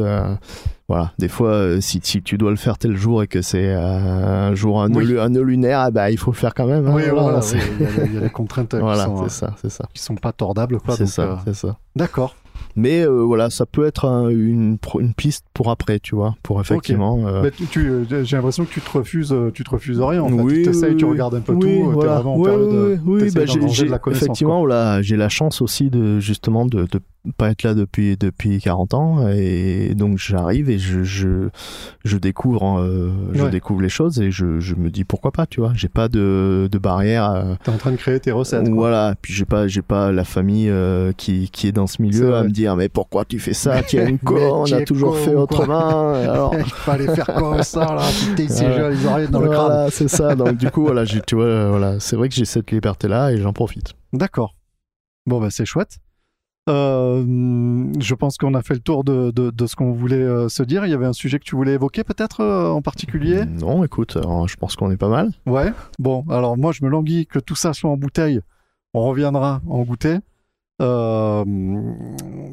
voilà, des fois, euh, si, si tu dois le faire tel jour et que c'est euh, un jour un, Oui. un nœud lunaire, ah bah, il faut le faire quand même. hein, Oui, voilà, il y, a les- il y a les contraintes *laughs* voilà, qui, sont, c'est ça, c'est ça. qui sont pas tordables. quoi. C'est ça, euh, c'est ça. D'accord. Mais euh, voilà, ça peut être un- une, une piste pour après, tu vois, pour effectivement. euh, Mais tu- tu- euh, j'ai l'impression que tu te refuses, tu te refuses rien. En fait. Oui, tu essayes, oui, tu oui. regardes un peu oui, tout. T'es voilà. vraiment en Ouais, période. oui, bah, j'ai- de la effectivement, là, j'ai la chance aussi de justement de, de pas être là depuis depuis 40 ans et donc j'arrive et je je, je découvre euh, je Ouais. découvre les choses et je, je me dis pourquoi pas, tu vois, j'ai pas de, de barrière. euh, T'es en train de créer tes recettes. quoi. voilà, puis j'ai pas j'ai pas la famille euh, qui, qui est dans ce milieu à. Me dire mais pourquoi tu fais ça, tu *laughs* es une con, on a toujours con fait autrement. *laughs* Alors Il fallait faire quoi ça là? Putain, ces jeux, ils dans le crâne. c'est ça. Donc du coup voilà, tu vois voilà, c'est vrai que j'ai cette liberté là et j'en profite. D'accord. Bon, bah, c'est chouette. Euh, je pense qu'on a fait le tour de, de, de ce qu'on voulait euh, se dire. Il y avait un sujet que tu voulais évoquer peut-être euh, en particulier? Non, écoute, je pense qu'on est pas mal. Ouais. Bon, alors moi je me languis que tout ça soit en bouteille. On reviendra en goûter euh,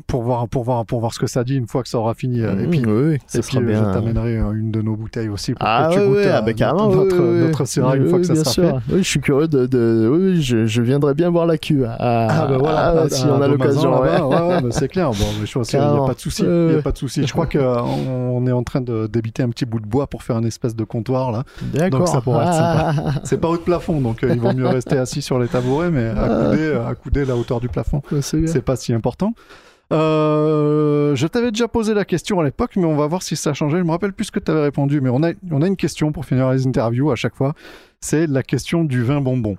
pour voir pour voir pour voir ce que ça dit une fois que ça aura fini. Et Mmh, puis, oui, oui, et puis euh, bien. je t'amènerai euh, une de nos bouteilles aussi pour Ah que tu ouais, goûtes ah, bah, carrément, notre, oui, oui, notre Syrah oui, une fois que oui, ça sera sûr. fait. Oui, je suis curieux de, de... oui, oui, je, je viendrai bien voir la cuve. Ah, Ah bah voilà, ah, à- si à on a l'occasion. ouais. ouais, c'est clair. Bon, mais je pense qu'il n'y a pas de souci. Il y a pas de souci. Je crois qu'on est en train de débiter un petit bout de bois pour faire une espèce de comptoir là. Donc ça pourrait être Ah, C'est pas haut de plafond, donc il vaut mieux *laughs* rester assis sur les tabourets, mais accoudé, accoudé la hauteur du plafond, c'est pas si important. Euh, je t'avais déjà posé la question à l'époque, mais on va voir si ça a changé. Je me rappelle plus ce que tu avais répondu, mais on a, on a une question pour finir les interviews à chaque fois. C'est la question du vin bonbon.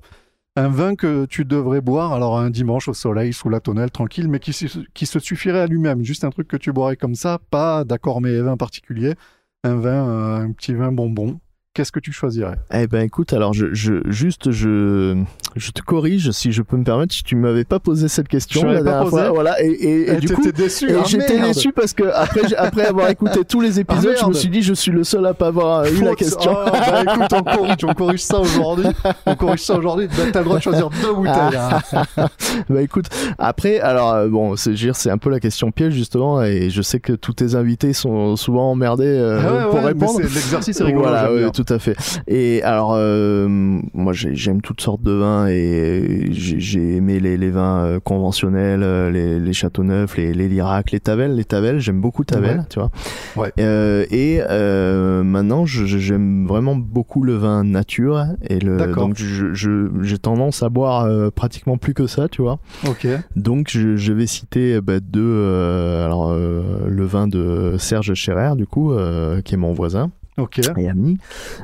Un vin que tu devrais boire, alors un dimanche au soleil, sous la tonnelle, tranquille, mais qui, qui se suffirait à lui-même. Juste un truc que tu boirais comme ça, pas d'accord mais vin particulier. Un vin, euh, un petit vin bonbon. Qu'est-ce que tu choisirais? Eh ben écoute, alors je, je juste je je te corrige si je peux me permettre. Si tu m'avais pas posé cette question Je la dernière posée fois, voilà, et, et, et Eh, du coup. déçu, Et ah, j'étais déçu parce que après, après avoir écouté tous les épisodes, je me suis dit je suis le seul à pas avoir eu la question. Oh, bah écoute, on corrige, on corrige ça aujourd'hui. On corrige ça aujourd'hui. Bah, t'as le droit de choisir deux bouteilles. hein. *laughs* bah écoute, après, alors euh, bon, c'est c'est un peu la question piège justement, et je sais que tous tes invités sont souvent emmerdés euh, Ah ouais, pour ouais, répondre. c'est- L'exercice est rigolo. Voilà, oui, bien. Tout à fait. Et alors, euh, moi, j'ai- j'aime toutes sortes de vins et j'ai aimé les, les vins euh, conventionnels, euh, les, les Châteauneuf, les, les Lirac, les Tavel. Les Tavel, j'aime beaucoup Tavel, Ouais. tu vois. Ouais. Euh, et euh, maintenant, j'aime vraiment beaucoup le vin nature et le D'accord. donc j'ai tendance à boire euh, pratiquement plus que ça, tu vois. Ok. Donc je, je vais citer bah, deux, euh, alors euh, le vin de Serge Scherer du coup, euh, qui est mon voisin Ok. et ami.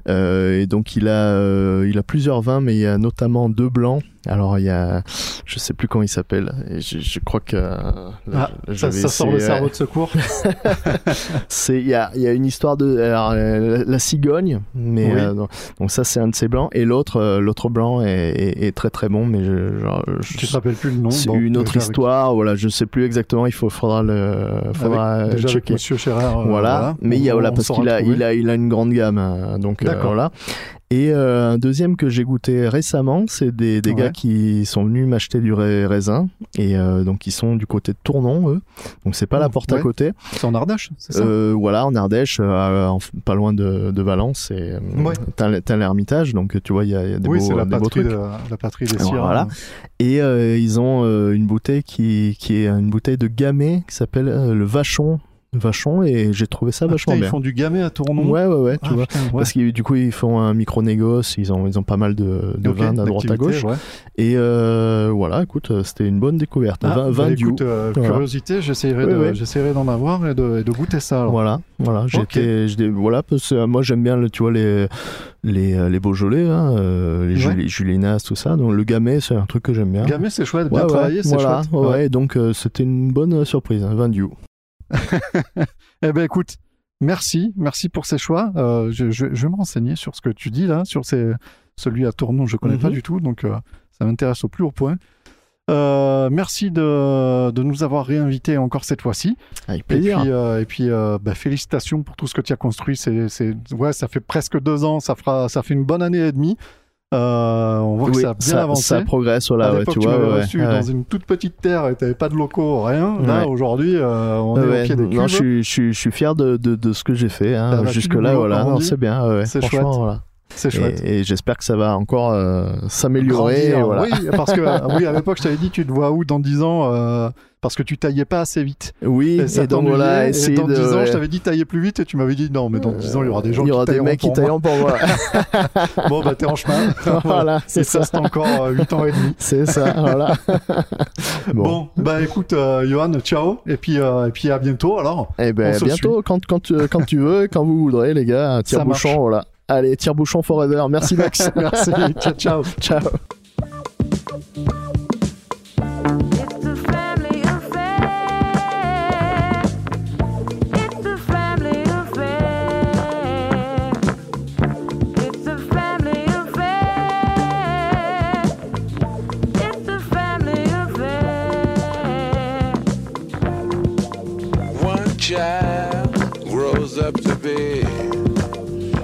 Euh, et donc il a, euh, il a plusieurs vins, mais il y a notamment deux blancs Alors il y a, je sais plus comment il s'appelle. Je, je crois que euh, là, Ah, ça, ça sort le cerveau de secours. *laughs* C'est il y a, y a une histoire de alors, euh, la cigogne, mais Oui. euh, donc, donc ça c'est un de ces blancs et l'autre euh, l'autre blanc est, est- est très très bon, mais je, genre, je- Tu te rappelles plus le nom c'est bon, une autre avec- histoire. Voilà, je sais plus exactement. Il faut faudra le faudra avec- déjà avec checker. Monsieur Scherer. voilà. mais il y a voilà parce qu'il a il a il a une grande gamme hein, donc D'accord. voilà et euh, un deuxième que j'ai goûté récemment c'est des, des Ouais. gars qui sont venus m'acheter du ra- raisin et euh, donc ils sont du côté de Tournon eux donc c'est pas la porte à côté C'est en Ardèche, c'est ça? Euh, voilà en Ardèche euh, en- pas loin de, de Valence et Ouais. t'as l'Ermitage donc tu vois il y a, il y a des Oui, beaux, c'est la des beaux patrie, trucs de, la patrie des sires. Voilà. et ils ont une bouteille qui, qui est une bouteille de gamay qui s'appelle le Vachon Vachon et j'ai trouvé ça Ah, vachement putain, ils bien font du gamay à Tournon. ouais ouais ouais tu Ah, vois putain, ouais. parce que du coup ils font un micro négoce ils ont ils ont pas mal de, de Ok, vins à droite à gauche ouais. et euh, voilà écoute euh, c'était une bonne découverte Ah, vin, bah, du écoute, euh, Voilà. curiosité, j'essaierai de- d'en avoir et de, et de goûter ça. alors. voilà voilà j'étais j'étais- voilà parce que euh, moi j'aime bien le- tu vois les les les Beaujolais hein, les. Juli- Julinas tout ça donc le gamay c'est un truc que j'aime bien Gamay, c'est chouette, bien travaillé, c'est chouette. ouais, Ouais. donc euh, c'était une bonne surprise un vin du *laughs* Eh ben écoute, merci, merci pour ces choix. Euh, je, je- je vais me renseigner sur ce que tu dis là, sur ces, celui à Tournon, je connais Mhm. pas du tout, donc euh, ça m'intéresse au plus haut point. Euh, merci de, de nous avoir réinvités encore cette fois-ci. avec Et puis, euh, et puis euh, bah, félicitations pour tout ce que tu as construit. C'est, c'est, ouais, ça fait presque deux ans, ça, fera, ça fait une bonne année et demie. Euh, on voit que Oui, ça a bien ça, avancé. ça progresse voilà à ouais, l'époque, tu tu vois m'avais ouais, reçu ouais. dans une toute petite terre et tu n'avais pas de locaux, rien. Là, Ouais. aujourd'hui, euh, on est Ouais, au pied des non, cuves. je suis, je, suis, je suis fier de, de, de ce que j'ai fait. Hein. Jusque-là, voilà, non, c'est bien. ouais, C'est chouette. Voilà. C'est chouette. Et, et j'espère que ça va encore euh, s'améliorer. Voilà. Oui, parce que *laughs* oui, à l'époque, je t'avais dit, tu te vois où dans 10 ans euh, Parce que tu taillais pas assez vite. Oui, Et, ça et donc et dans de. 10 ans, je t'avais dit tailler plus vite et tu m'avais dit non, mais dans 10 ans, il y aura des gens Il y aura qui des mecs qui tailleront pour moi. *laughs* Bon, bah, t'es en chemin. *laughs* voilà, Il c'est ça. reste encore 8 ans et demi. C'est ça, voilà. Bon, bah écoute, euh, Johan, ciao. Et puis, euh, et puis à bientôt alors. Eh ben, se bientôt, quand, quand, tu, quand tu veux, quand vous voudrez, les gars, tire-bouchon, voilà. Allez, tire-bouchon forever. Merci, Max. *laughs* Merci, ciao, ciao. Ciao. It's a family affair. It's a family affair. It's a family affair. It's a family affair. One child grows up to be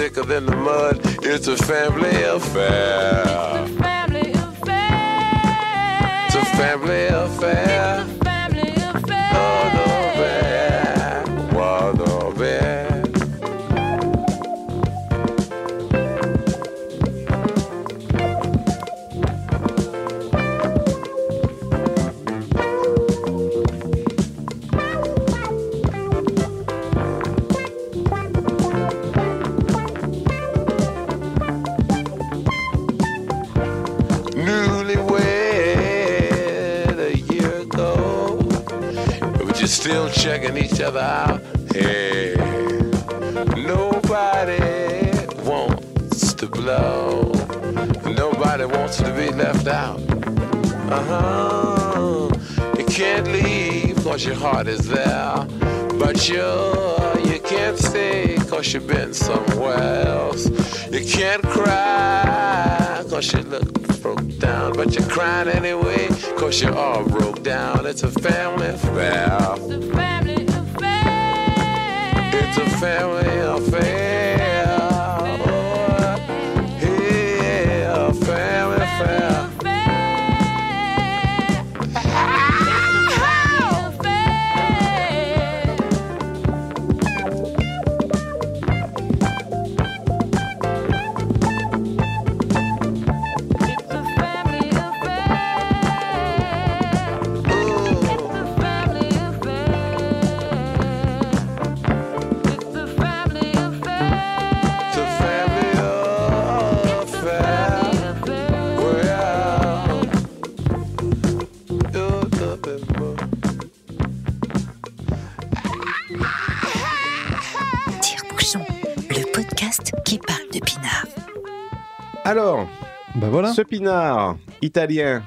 Thicker than the mud. It's a family affair. It's a Family affair. It's a. Family affair. Checking each other out. Hey, nobody wants to blow. Nobody wants to be left out. Uh huh. You can't leave cause your heart is there. But you, you can't stay cause you've been somewhere else. You can't cry cause you look down. But you're crying anyway cause you're all broke down. It's a family affair. It's a family affair. It's a family affair. Voilà. ce pinard italien,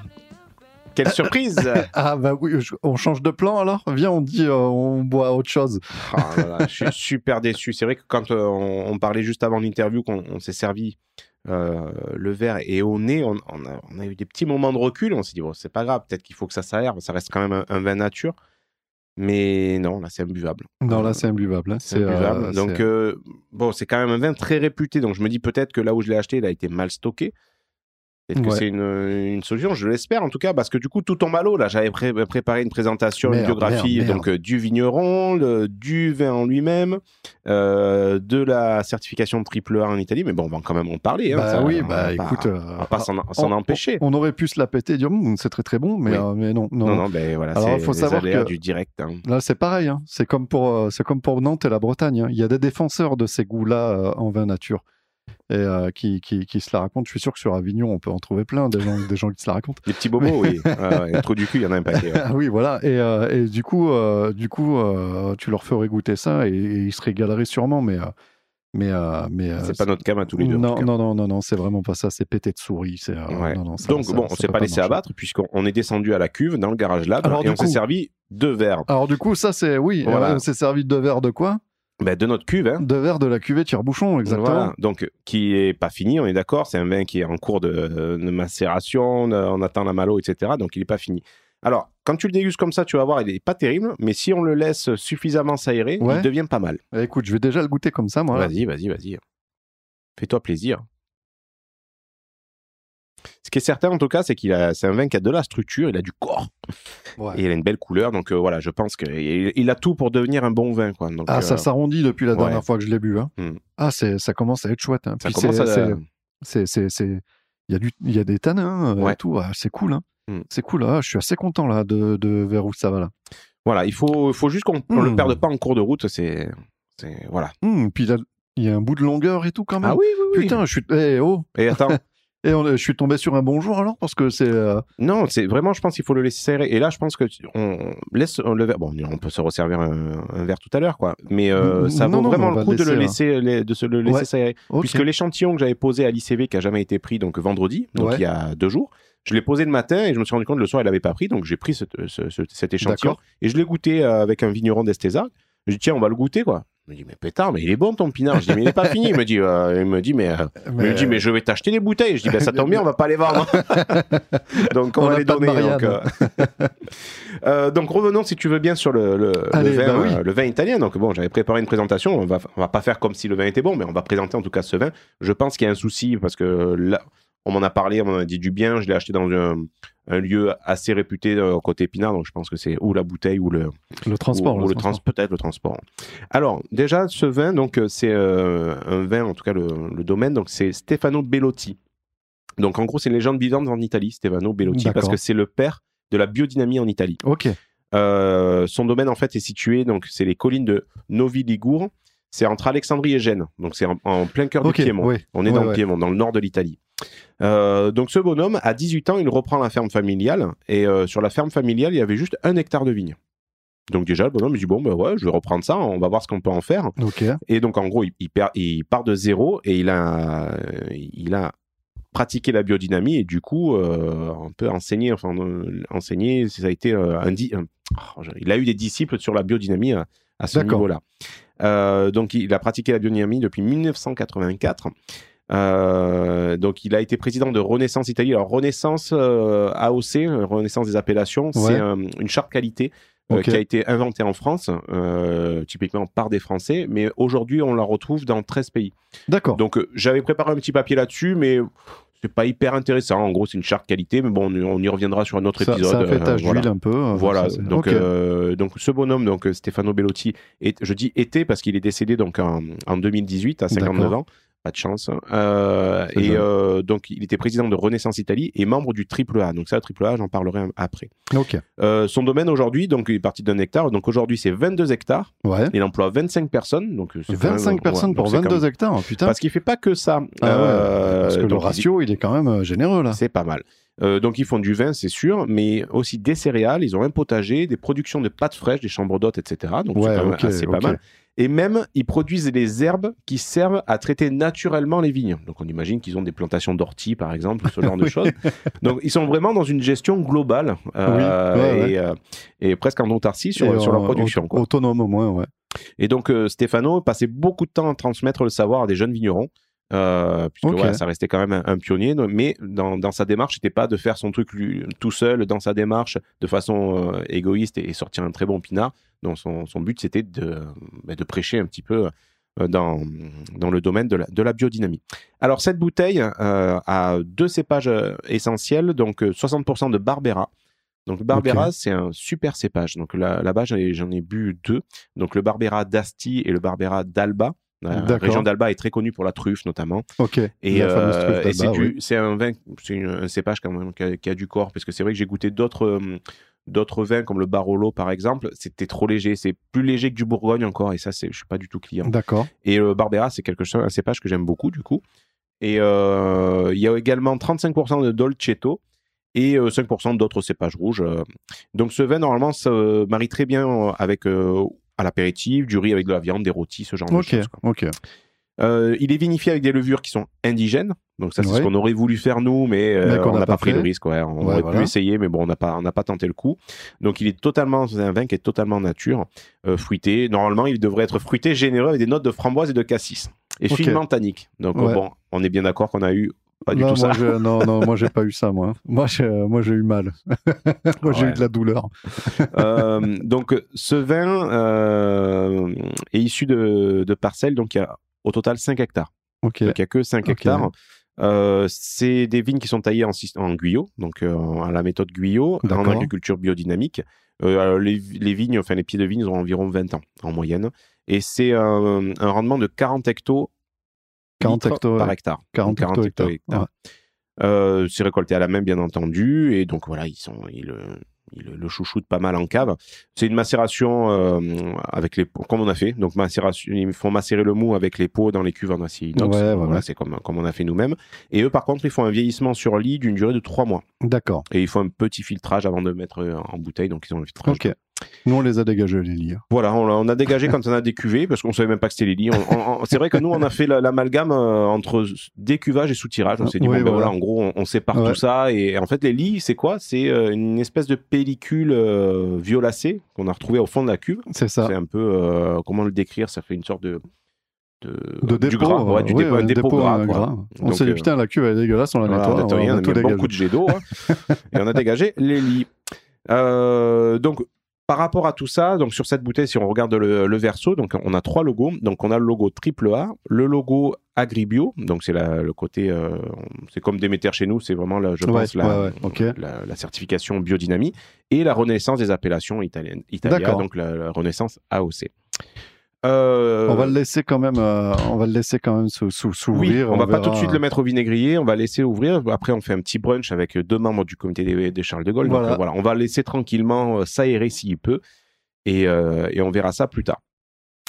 quelle surprise *laughs* Ah bah oui, je- on change de plan alors? Viens, on dit euh, on boit autre chose. Ah là là, Je suis super déçu. C'est vrai que quand euh, on, on parlait juste avant l'interview, qu'on on s'est servi euh, le verre et au nez, on, on a, on a eu des petits moments de recul. On s'est dit, bon, c'est pas grave, peut-être qu'il faut que ça s'aère. Ça reste quand même un, un vin nature. Mais non, là, c'est imbuvable. Non, Euh, là c'est imbuvable. hein. C'est imbuvable. euh, Donc, euh, bon, c'est quand même un vin très réputé. Donc, je me dis peut-être que là où je l'ai acheté, il a été mal stocké. Peut-être que c'est une, une solution, je l'espère en tout cas, parce que du coup, tout tombe à l'eau. Là, j'avais pré- préparé une présentation, Merde, une biographie merde, merde. donc euh, du vigneron, le- du vin en lui-même, euh, de la certification triple A en Italie. Mais bon, on va quand même en parler. hein, bah ça, oui, on bah va écoute, euh, on va pas s'en s'en on- empêcher. On, aurait pu se la péter et dire c'est très très bon, mais, Oui. euh, mais non, non. non, non, ben voilà, Alors, c'est faut les savoir que- du direct. hein. Là, c'est pareil. hein. C'est comme pour, c'est comme pour Nantes et la Bretagne. Il y a des défenseurs de ces goûts-là en vin nature et euh, qui, qui, qui se la racontent. Je suis sûr que sur Avignon, on peut en trouver plein des gens, des gens qui se la racontent. Les petits bobos, oui. *laughs* Ouais, ouais, trop du cul, il y en a un paquet. ouais. Ah *laughs* oui, voilà. Et, euh, et du coup, euh, du coup, tu leur ferais goûter ça et, et ils se régaleraient sûrement, mais, mais, mais C'est pas notre cam à tous les deux. non, non, non, non, non, c'est vraiment pas ça. C'est pété de souris. Ouais. non, non, ça- Donc ça- bon, on s'est pas laissé marcher. abattre puisqu'on on est descendu à la cuve dans le garage lab Alors, et on s'est servi deux verres. Alors du coup, ça c'est oui. On s'est servi de deux verres de quoi? Ben, de notre cuve, hein. Deux verres de la cuvée tire-bouchon, exactement. Voilà. Donc, qui est pas fini, on est d'accord. C'est un vin qui est en cours de, de macération, de- on attend la malo, etc. Donc, il est pas fini. Alors, quand tu le dégustes comme ça, tu vas voir, il est pas terrible, mais si on le laisse suffisamment s'aérer, Ouais. il devient pas mal. Eh, Écoute, je vais déjà le goûter comme ça, moi. Vas-y, vas-y, vas-y. Fais-toi plaisir. Ce qui est certain, en tout cas, c'est qu'il a, c'est un vin qui a de la structure, il a du corps Ouais. et il a une belle couleur. Donc euh, voilà, je pense qu'il il a tout pour devenir un bon vin, quoi. Donc, Ah, ça euh, s'arrondit depuis la ouais. dernière fois que je l'ai bu. hein. Hmm. Ah, c'est, ça commence à être chouette. hein. ça Puis commence c'est- à. c'est- c'est, c'est, c'est- il y a du, il y a des tanins euh, Ouais. et tout. Ah, c'est cool. hein. Hmm. C'est cool. Ah, je suis assez content là de, de vers où ça va là. Voilà, il faut, faut juste qu'on ne le Hmm. perde pas en cours de route. C'est, c'est voilà. Puis là, il y a un bout de longueur et tout quand même. Ah oui, oui, oui. Putain, je suis, eh, oh, Et attends, *laughs* et on- je suis tombé sur un bon jour alors parce que c'est. euh, non, c'est vraiment, je pense qu'il faut le laisser s'aérer. Et là, je pense que tu- on laisse le verre. Bon, on peut se resservir un, un verre tout à l'heure, quoi. Mais euh, ça non, vaut non, vraiment le coup de le laisser, laisser, les- de se le laisser Ouais. Puisque l'échantillon que j'avais posé à l'ICV, qui a jamais été pris, donc vendredi, donc Ouais. il y a deux jours, je l'ai posé le matin et je me suis rendu compte le soir, il n'avait pas pris, donc j'ai pris ce- ce- ce- cet échantillon et je l'ai goûté euh, avec un vigneron d'Estesa. Je lui dis, tiens, on va le goûter, quoi. Il me dit, mais pétard, mais il est bon ton pinard. Je dis, mais il n'est pas fini. Il me dit, euh, il me dit, mais, euh, il me dit, mais je vais t'acheter des bouteilles. Je dis, ben ça tombe bien, on va pas les vendre. *laughs* donc on, On va les donner. Donc, euh. *laughs* Euh, donc revenons, si tu veux bien, sur le, le, vin, bah oui. le vin italien. Donc bon, j'avais préparé une présentation. On va, on va pas faire comme si le vin était bon, mais on va présenter en tout cas ce vin. Je pense qu'il y a un souci parce que là, on m'en a parlé, on m'en a dit du bien. Je l'ai acheté dans un, un lieu assez réputé euh, côté Pinard, donc je pense que c'est ou la bouteille ou le, le transport. ou, le ou le transport. trans peut-être le transport. Alors déjà ce vin donc euh, c'est euh, un vin en tout cas le, le domaine donc c'est Stefano Bellotti. Donc en gros c'est une légende vivante en Italie Stefano Bellotti parce que c'est le père de la biodynamie en Italie. Ok. Euh, son domaine en fait est situé donc c'est les collines de Novi Ligure. C'est entre Alexandrie et Gênes, donc c'est en, en plein cœur du Piémont. ouais. On est Ouais, dans le. Piémont, dans le nord de l'Italie. Euh, donc ce bonhomme, à 18 ans, il reprend la ferme familiale. Et euh, sur la ferme familiale, il y avait juste un hectare de vigne. Donc déjà, le bonhomme, il dit, bon, ben ouais, je vais reprendre ça, on va voir ce qu'on peut en faire. Et donc en gros, il, il perd- il part de zéro et il a, il a pratiqué la biodynamie et du coup, euh, on peut enseigner, enfin, enseigner, ça a été un, oh, il a eu des disciples sur la biodynamie à, à ce niveau-là. Donc il a pratiqué la biodynamie depuis 1984. Euh, donc il a été président de Renaissance Italie. Alors Renaissance euh, AOC, euh, Renaissance des appellations, c'est une charte qualité qui a été inventée en France, typiquement par des Français, mais aujourd'hui on la retrouve dans 13 pays. D'accord. Donc j'avais préparé un petit papier là-dessus, mais c'est pas hyper intéressant. En gros, c'est une charte qualité, mais bon, on, y reviendra sur un autre épisode. ça a fait tache voilà. un peu. euh, Voilà, ça, donc, euh, donc ce bonhomme, donc Stefano Bellotti, est, je dis était parce qu'il est décédé donc en, en 2018 à 59 D'accord. ans, pas de chance. Euh, et euh, donc il était président de Renaissance Italie et membre du Triple A. Donc ça, le Triple A, j'en parlerai après. Ok. Euh, son domaine aujourd'hui, donc il est parti d'un hectare. Donc aujourd'hui, c'est 22 hectares. Ouais. Il emploie 25 personnes. Donc c'est quand 25 même- personnes ouais, pour donc c'est quand 22 même- hectares, putain. Parce qu'il fait pas que ça. Ah ouais, parce que le il- ratio, il est quand même généreux là. c'est pas mal. Euh, donc ils font du vin, c'est sûr, mais aussi des céréales. Ils ont un potager, des productions de pâtes fraîches, des chambres d'hôtes, etc. Donc Ouais, c'est pas mal. Et même, ils produisent les herbes qui servent à traiter naturellement les vignes. Donc on imagine qu'ils ont des plantations d'orties, par exemple, ce genre de *laughs* choses. Donc ils sont vraiment dans une gestion globale euh, Oui, ouais, ouais. Et, euh, et presque en autarcie sur, Et sur leur production. quoi. Autonome au moins, ouais. Et donc, euh, Stefano passait beaucoup de temps à transmettre le savoir à des jeunes vignerons. Euh, puisque ça restait quand même un, un pionnier, mais dans, dans sa démarche, c'était pas de faire son truc lui, tout seul, dans sa démarche, de façon euh, égoïste et, et sortir un très bon pinard. Donc son, son but, c'était de, bah, de prêcher un petit peu euh, dans, dans le domaine de la, de la biodynamie. Alors cette bouteille euh, a deux cépages essentiels, donc euh, 60% de Barbera. Donc le Barbera, c'est un super cépage. Donc là- là-bas, j'en ai, j'en ai bu deux. Donc le Barbera d'Asti et le Barbera d'Alba. La D'accord. région d'Alba est très connue pour la truffe notamment. Ok. Et, La euh, et c'est oui. un vin, c'est un cépage quand même qui a, qui a du corps, parce que c'est vrai que j'ai goûté d'autres euh, d'autres vins comme le Barolo par exemple, c'était trop léger, c'est plus léger que du Bourgogne encore, et ça c'est, je suis pas du tout client. D'accord. Et le Barbera c'est quelque chose, un cépage que j'aime beaucoup du coup. Et euh, il y a également 35% de Dolcetto et euh, 5% d'autres cépages rouges. euh. Donc ce vin normalement se marie très bien euh, avec euh, à l'apéritif, du riz avec de la viande, des rôtis, ce genre de choses. quoi. Ok. Euh, il est vinifié avec des levures qui sont indigènes. Donc ça, c'est Ouais. ce qu'on aurait voulu faire nous, mais, euh, on n'a pas, pas pris le risque. ouais. On Ouais, aurait voilà. pu essayer, mais bon, on n'a pas, on n'a pas tenté le coup. Donc il est totalement, c'est un vin qui est totalement nature, euh, fruité. Normalement, il devrait être fruité, généreux, avec des notes de framboise et de cassis, et Ok. finement tannique. Donc bon, on est bien d'accord qu'on a eu pas du Non, tout moi, ça. je- non, non, moi j'ai pas eu ça, moi. *laughs* Moi, j'ai, moi, j'ai eu mal. *laughs* moi, j'ai Ouais. eu de la douleur. *laughs* Euh, donc ce vin euh, est issu de, de parcelles, donc il y a au total 5 hectares. Donc il n'y a que 5 Ok. hectares. Euh, c'est des vignes qui sont taillées en, en guyot, donc à la méthode guyot, en agriculture biodynamique. Les, les vignes, enfin les pieds de vignes, ont environ 20 ans en moyenne. Et c'est un, un rendement de 40 hectos 40 litres hectos, par ouais. hectare. 40 Donc, hectos- hectos- hectares. Euh, c'est récolté à la main, bien entendu, et donc voilà, ils sont, ils, le- ils le, le chouchoutent pas mal en cave. C'est une macération euh, avec les comme on a fait. Donc macération, ils font macérer le mou avec les pots dans les cuves en acier inox. Ouais, Donc, voilà. c'est comme, comme on a fait nous-mêmes. Et eux, par contre, ils font un vieillissement sur lit d'une durée de 3 mois. D'accord. Et ils font un petit filtrage avant de mettre en bouteille, donc ils ont le filtrage. Ok. Nous, on les a dégagés, les lits. Voilà, on, on a dégagé quand on a des cuvées, parce qu'on savait même pas que c'était les lits. C'est vrai que nous, on a fait la- l'amalgame euh, entre décuvage et soutirage. On s'est dit, Oui, bon, ben voilà. voilà, en gros, on, on sépare Ouais. tout ça. Et en fait, les lits, c'est quoi? C'est euh, une espèce de pellicule euh, violacée qu'on a retrouvée au fond de la cuve. C'est ça. C'est un peu, euh, comment le décrire? Ça fait une sorte de. De, De du dépôt. gras, ouais, du oui, dépôt, un dépôt, gras. On s'est dit, euh, putain, la cuve, elle est dégueulasse, on la nettoie. on a, on a tout mis beaucoup de jets d'eau hein. *laughs* et on a dégagé les lits. Euh, donc, par rapport à tout ça, donc sur cette bouteille, si on regarde le, le verso, donc on a trois logos. Donc on a le logo triple A, le logo Agribio, donc c'est le côté, euh, c'est comme Déméter chez nous, c'est vraiment, la, je Ouais, pense, la, ouais, ouais, ok. la, la certification biodynamie et la renaissance des appellations italiennes, Italia, donc la, la renaissance AOC. Euh, On va le laisser quand même, euh, on va le laisser quand même oui, s'ouvrir. on, va pas tout de suite le mettre au vinaigrier, on va laisser ouvrir. Après, on fait un petit brunch avec deux membres du comité des, des Charles de Gaulle. Voilà. euh, voilà, on va laisser tranquillement s'aérer s'il peut, et, euh, et on verra ça plus tard.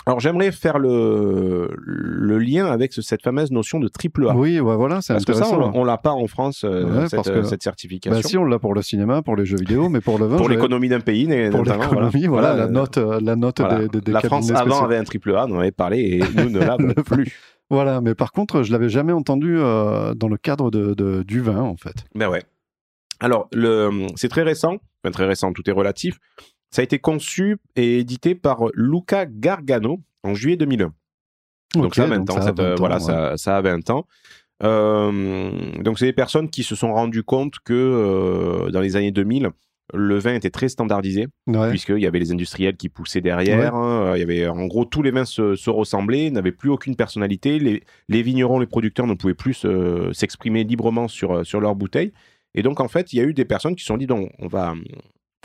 Alors, j'aimerais faire le, le lien avec ce- cette fameuse notion de triple A. Oui, ouais, voilà, c'est Parce que ça, intéressant. on, on l'a pas en France, euh, Ouais, cette, parce que- cette certification. Bah si, on l'a pour le cinéma, pour les jeux vidéo, mais pour le vin, pour l'économie d'un pays, pour l'économie, voilà, la euh, note, euh, la note voilà. des, des, des La France avant spéciaux. avait un triple A, on en avait parlé, et *laughs* nous ne l'avons plus. *laughs* Voilà, mais par contre, je l'avais jamais entendu euh, dans le cadre de, de- du vin, en fait. Ben ouais. Alors, c'est très récent, enfin très récent, tout est relatif. Ça a été conçu et édité par Luca Gargano en juillet 2001. Donc ça a 20 donc ans, ça a cette, euh, 20 ans, voilà, ouais. ça, ça a 20 ans. Euh, donc c'est des personnes qui se sont rendues compte que euh, dans les années 2000, le vin était très standardisé, Ouais. puisqu'il y avait les industriels qui poussaient derrière. hein, il y avait, en gros, tous les vins se, se ressemblaient, n'avaient plus aucune personnalité. Les, les vignerons, les producteurs ne pouvaient plus se- s'exprimer librement sur, sur leurs bouteilles. Et donc, en fait, il y a eu des personnes qui se sont dit, donc, on va,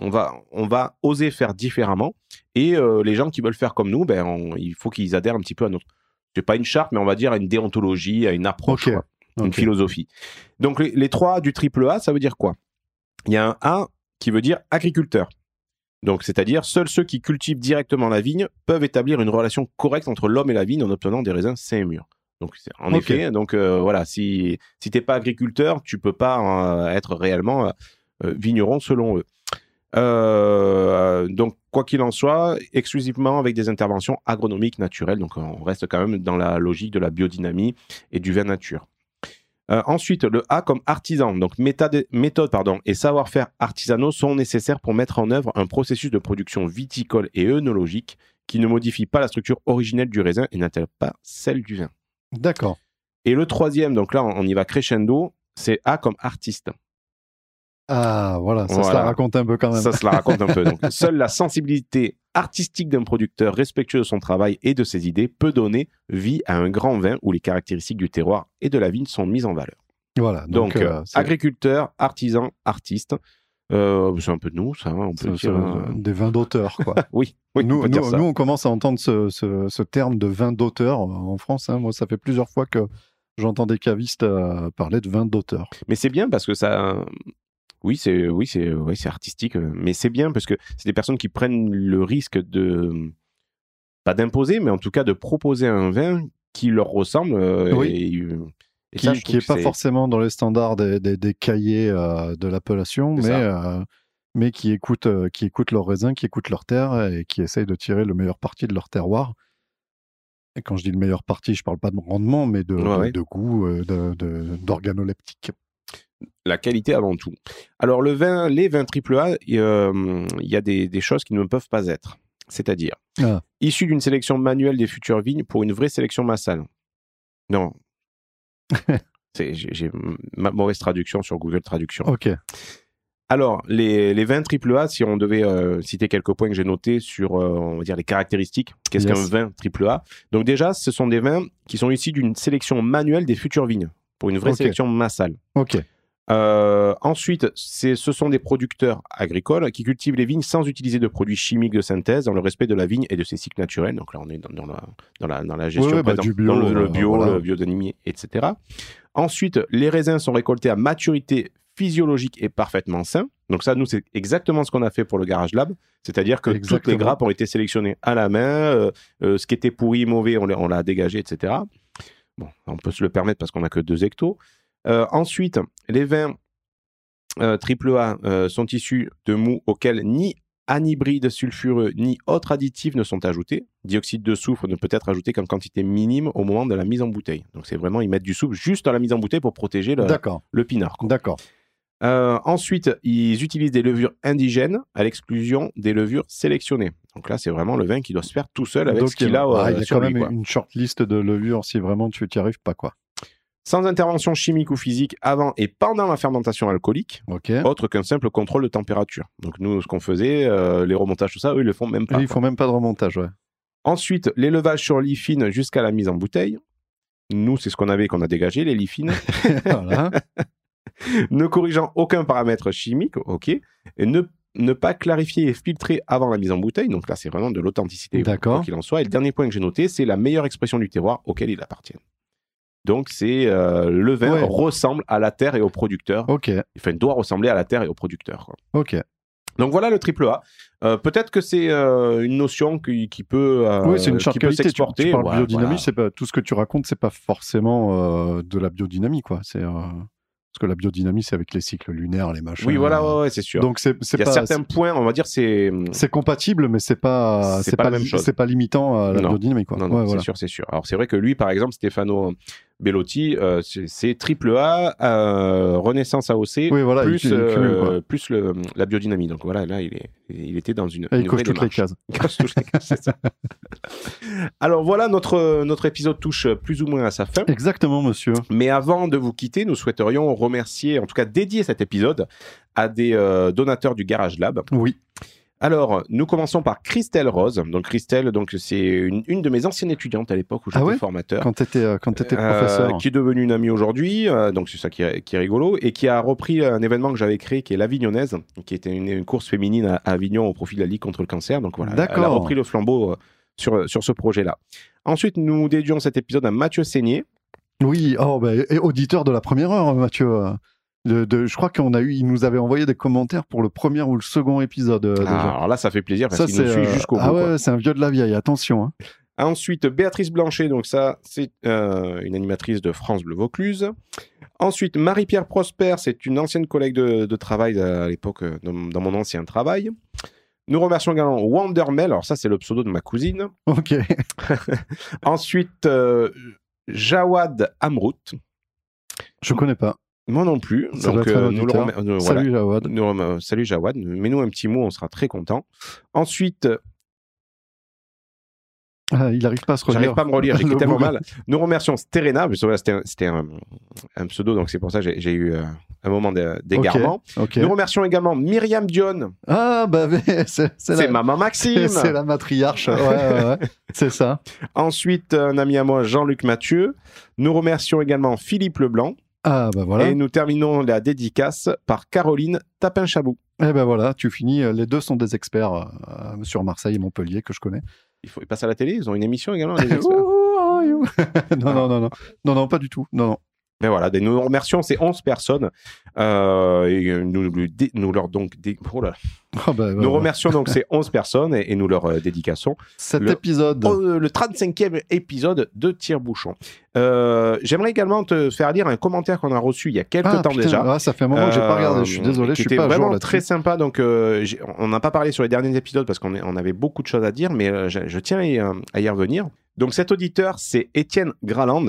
on va, on va oser faire différemment. Et euh, les gens qui veulent faire comme nous, ben, on- il faut qu'ils adhèrent un petit peu à notre. C'est pas une charte, mais on va dire à une déontologie, à une approche, quoi, une philosophie. Donc, les, les trois du triple A, ça veut dire quoi? Il y a un A qui veut dire agriculteur. Donc, c'est-à-dire, seuls ceux qui cultivent directement la vigne peuvent établir une relation correcte entre l'homme et la vigne en obtenant des raisins sains et mûrs. Donc, en effet, donc euh, voilà, si si t'es pas agriculteur, tu peux pas euh, être réellement vigneron selon eux. Euh, donc, quoi qu'il en soit, exclusivement avec des interventions agronomiques naturelles. Donc, on reste quand même dans la logique de la biodynamie et du vin nature. Euh, ensuite, le A comme artisan. Donc, méthode, méthode pardon, et savoir-faire artisanaux sont nécessaires pour mettre en œuvre un processus de production viticole et œnologique qui ne modifie pas la structure originelle du raisin et n'altère pas celle du vin. D'accord. Et le troisième, donc là, on y va crescendo, c'est A comme artiste. Ah, voilà, ça se la raconte un peu quand même. Ça se la raconte un peu. Donc, *laughs* seule la sensibilité artistique d'un producteur respectueux de son travail et de ses idées peut donner vie à un grand vin où les caractéristiques du terroir et de la vigne sont mises en valeur. Voilà, Donc, donc, euh, euh, agriculteur, artisan, artiste. Euh, c'est un peu de nous, ça, hein, on peut dire. euh, des vins d'auteur, quoi. *laughs* Oui, oui, on nous, dire nous, on commence à entendre ce, ce- ce terme de vin d'auteur euh, en France. hein. Moi, ça fait plusieurs fois que j'entends des cavistes parler de vin d'auteur. Mais c'est bien parce que ça. Oui, c'est oui, c'est oui, c'est artistique, euh, mais c'est bien parce que c'est des personnes qui prennent le risque de pas d'imposer, mais en tout cas de proposer un vin qui leur ressemble. euh, Oui. Et, euh, et Qui ça, qui que pas forcément dans les standards des, des- des cahiers euh, de l'appellation, mais, euh, mais qui écoutent, euh, qui écoutent leurs raisins, qui écoutent leur terre et qui essayent de tirer le meilleur parti de leur terroir. Et quand je dis le meilleur parti, je parle pas de rendement, mais de, Ouais, de- ouais. de goût, d'organoleptique. La qualité avant tout. Alors le vin, les vins triple A, il euh, il y a des, des choses qui ne peuvent pas être. C'est-à-dire, Ah. issu d'une sélection manuelle des futures vignes pour une vraie sélection massale. Non. *laughs* C'est- J'ai ma mauvaise traduction sur Google Traduction. Ok. Alors, les, les vins triple A, si on devait euh, citer quelques points que j'ai notés sur, euh, on va dire, les caractéristiques, qu'est-ce Yes. qu'un vin triple A? Donc déjà, ce sont des vins qui sont issus d'une sélection manuelle des futures vignes, pour une vraie sélection massale. Ok. Euh, ensuite, ce sont des producteurs agricoles qui cultivent les vignes sans utiliser de produits chimiques de synthèse dans le respect de la vigne et de ses cycles naturels. Donc là, on est dans, dans la, dans, la, dans la gestion Ouais, bah, présente, du bio, dans le, le euh, bio, voilà. le biodynamie, etc. Ensuite, les raisins sont récoltés à maturité physiologique et parfaitement sains. Donc ça, nous, c'est exactement ce qu'on a fait pour le Garage Lab. C'est-à-dire que toutes les grappes ont été sélectionnées à la main. euh, euh, ce qui était pourri, mauvais, on l'a dégagé, etc. Bon, on peut se le permettre parce qu'on n'a que 2 hectos. Euh, ensuite, les vins euh, triple A euh, sont issus de mous auxquels ni anhybride sulfureux ni autres additifs ne sont ajoutés. Dioxyde de soufre ne peut être ajouté qu'en quantité minime au moment de la mise en bouteille. Donc c'est vraiment, ils mettent du soufre juste dans la mise en bouteille pour protéger le, le pinard. D'accord. Euh, ensuite, ils utilisent des levures indigènes à l'exclusion des levures sélectionnées. Donc là, c'est vraiment le vin qui doit se faire tout seul avec Donc, ce qu'il a, ah, il y a sur quand lui, même quoi. une short liste de levures si vraiment tu n'y arrives pas, quoi. Sans intervention chimique ou physique avant et pendant la fermentation alcoolique, autre qu'un simple contrôle de température. Donc nous, ce qu'on faisait, euh, les remontages, tout ça, eux, ils le font même pas. il faut même pas de remontage, ouais. Ensuite, l'élevage sur lit fine jusqu'à la mise en bouteille. Nous, c'est ce qu'on avait qu'on a dégagé, les lits fines, *laughs* *laughs* voilà. ne corrigeant aucun paramètre chimique, ok, et ne, ne pas clarifier et filtrer avant la mise en bouteille. Donc là, c'est vraiment de l'authenticité, D'accord. quoi qu'il en soit. Et le dernier point que j'ai noté, c'est la meilleure expression du terroir auquel il appartient. Donc c'est euh, le vin Ouais. ressemble à la terre et au producteur. Ok. Enfin, il doit ressembler à la terre et au producteur. quoi. Ok. Donc voilà le triple A. Euh, Peut-être que c'est euh, une notion qui, qui peut, oui, c'est une qui peut. Tu, s'exporter. tu parles Ouais, biodynamie, voilà. c'est pas tout ce que tu racontes, c'est pas forcément de la biodynamie, quoi. C'est parce que la biodynamie, c'est avec les cycles lunaires, les machins. Oui, voilà, ouais, ouais, c'est sûr. Donc c'est Il y a pas certains points, on va dire, c'est. c'est compatible, mais c'est pas C'est pas la même chose. C'est pas limitant à la Non. biodynamie, quoi. Non, non, Ouais, c'est voilà. sûr, c'est sûr. Alors c'est vrai que lui, par exemple, Stefano Bellotti, euh, c'est- triple A, euh, Renaissance AOC, Oui, voilà, il plus, il euh, quoi. plus le, la biodynamie. Donc voilà, là, il, est, il était dans une, Et il coche toutes les cases. *laughs* Il coche toutes les cases, c'est ça. *laughs* Alors voilà, notre, notre épisode touche plus ou moins à sa fin. Exactement, monsieur. Mais avant de vous quitter, nous souhaiterions remercier, en tout cas dédier cet épisode à des donateurs du Garage Lab. Oui. Alors, nous commençons par Christelle Rose. Donc Christelle, donc c'est une, une de mes anciennes étudiantes à l'époque où Ah j'étais ouais formateur. Quand t'étais euh, quand t'étais Euh, professeur. qui est devenue une amie aujourd'hui, euh, donc c'est ça qui est, qui est rigolo, et qui a repris un événement que j'avais créé, qui est l'Avignonnaise, qui était une, une course féminine à, à Avignon au profit de la Ligue contre le cancer. Donc voilà, elle a repris le flambeau euh, sur, sur ce projet-là. Ensuite, nous dédions cet épisode à Mathieu Seigné. Oui, oh, bah, et auditeur de la première heure, Mathieu. De, de- je crois qu'on a eu, il nous avait envoyé des commentaires pour le premier ou le second épisode euh, Ah, déjà. alors là, ça fait plaisir parce Ça, qu'il nous c'est suit euh, jusqu'au ah bout. quoi. ouais, c'est un vieux de la vieille. Attention. hein. Ensuite, Béatrice Blanchet, donc ça, c'est euh, une animatrice de France Bleu Vaucluse. Ensuite, Marie-Pierre Prosper, c'est une ancienne collègue de, de travail à l'époque, dans, dans mon ancien travail. Nous remercions également Wandermel, alors ça, c'est le pseudo de ma cousine. Ok. *laughs* Ensuite, euh, Jawad Amrout. Je connais pas. Moi non plus. Ça Donc, euh, nous euh, voilà. Salut Jawad. Nous rem- euh, salut Jawad. Mets-nous un petit mot, on sera très content. Ensuite, Ah, il arrive pas à se relire. j'arrive pas à me relire, *laughs* j'écris Le tellement mal. Nous remercions Sterena, parce que voilà, c'était un, pseudo, donc c'est pour ça que j'ai eu euh, un moment d'é- d'égarement. Nous remercions également Myriam Dion, Ah, bah, *laughs* c'est maman Maxime. *laughs* c'est la matriarche. Ouais, ouais, ouais. C'est ça. Ensuite, un ami à moi, Jean-Luc Mathieu. Nous remercions également Philippe Leblanc. Ah, bah voilà. Et nous terminons la dédicace par Caroline Tapin-Chabou. Eh ben voilà, tu finis. euh, Les deux sont des experts euh, sur Marseille et Montpellier que je connais. Il faut ils passent à la télé, ils ont une émission également. les *laughs* *laughs* non, non, non, non. Non, non, pas du tout. Non, non. Mais voilà, des- nous remercions ces 11 personnes. Euh, et nous, nous, leur donc dé- oh là là. *laughs* Bah, Nous voilà. remercions donc ces 11 personnes et, et nous leur euh, dédicaçons Cet le- épisode. Oh, euh, le 35e épisode de Tire-Bouchon. Euh, J'aimerais également te faire lire un commentaire qu'on a reçu il y a quelques ah, temps putain, déjà. ah, ça fait un moment que j'ai pas regardé. Je suis Euh, désolé, je suis pas jour vraiment là-dessus. très sympa. Donc, euh, on n'a pas parlé sur les derniers épisodes parce qu'on on avait beaucoup de choses à dire, mais je, je tiens à y, à y revenir. Donc, cet auditeur, c'est Étienne Graland.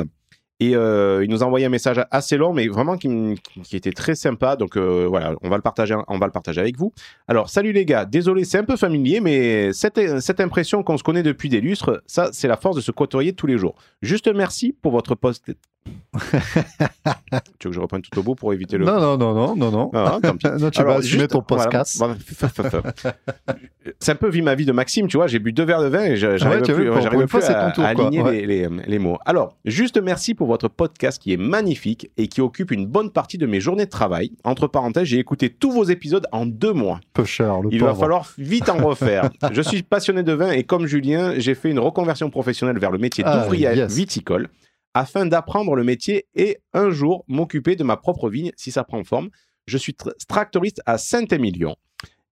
Et euh, il nous a envoyé un message assez long, mais vraiment qui, était très sympa. Donc euh, voilà, on va le partager, avec vous. Alors salut les gars, désolé, c'est un peu familier, mais cette, cette impression qu'on se connaît depuis des lustres, ça c'est la force de se côtoyer tous les jours. Juste merci pour votre post. *laughs* tu veux que je reprenne tout au bout pour éviter le. Non, non, non, non, non, non. Ah, tant pis. *laughs* non, tu Alors, vas juste- ton voilà. podcast. Bon, *laughs* c'est un peu vu ma vie de Maxime, tu vois. J'ai bu deux verres de vin et j'arrive Ouais, plus, j'arrive fois, plus à, tour, à aligner Ouais. les, les- les mots. Alors, juste merci pour votre podcast qui est magnifique et qui occupe une bonne partie de mes journées de travail. Entre parenthèses, j'ai écouté tous vos épisodes en deux mois. Peu cher, le Il pauvre. va falloir vite en refaire. je suis passionné de vin et comme Julien, j'ai fait une reconversion professionnelle vers le métier Ah, d'ouvrier yes. viticole afin d'apprendre le métier et un jour m'occuper de ma propre vigne si ça prend forme. Je suis tra- tractoriste à Saint-Émilion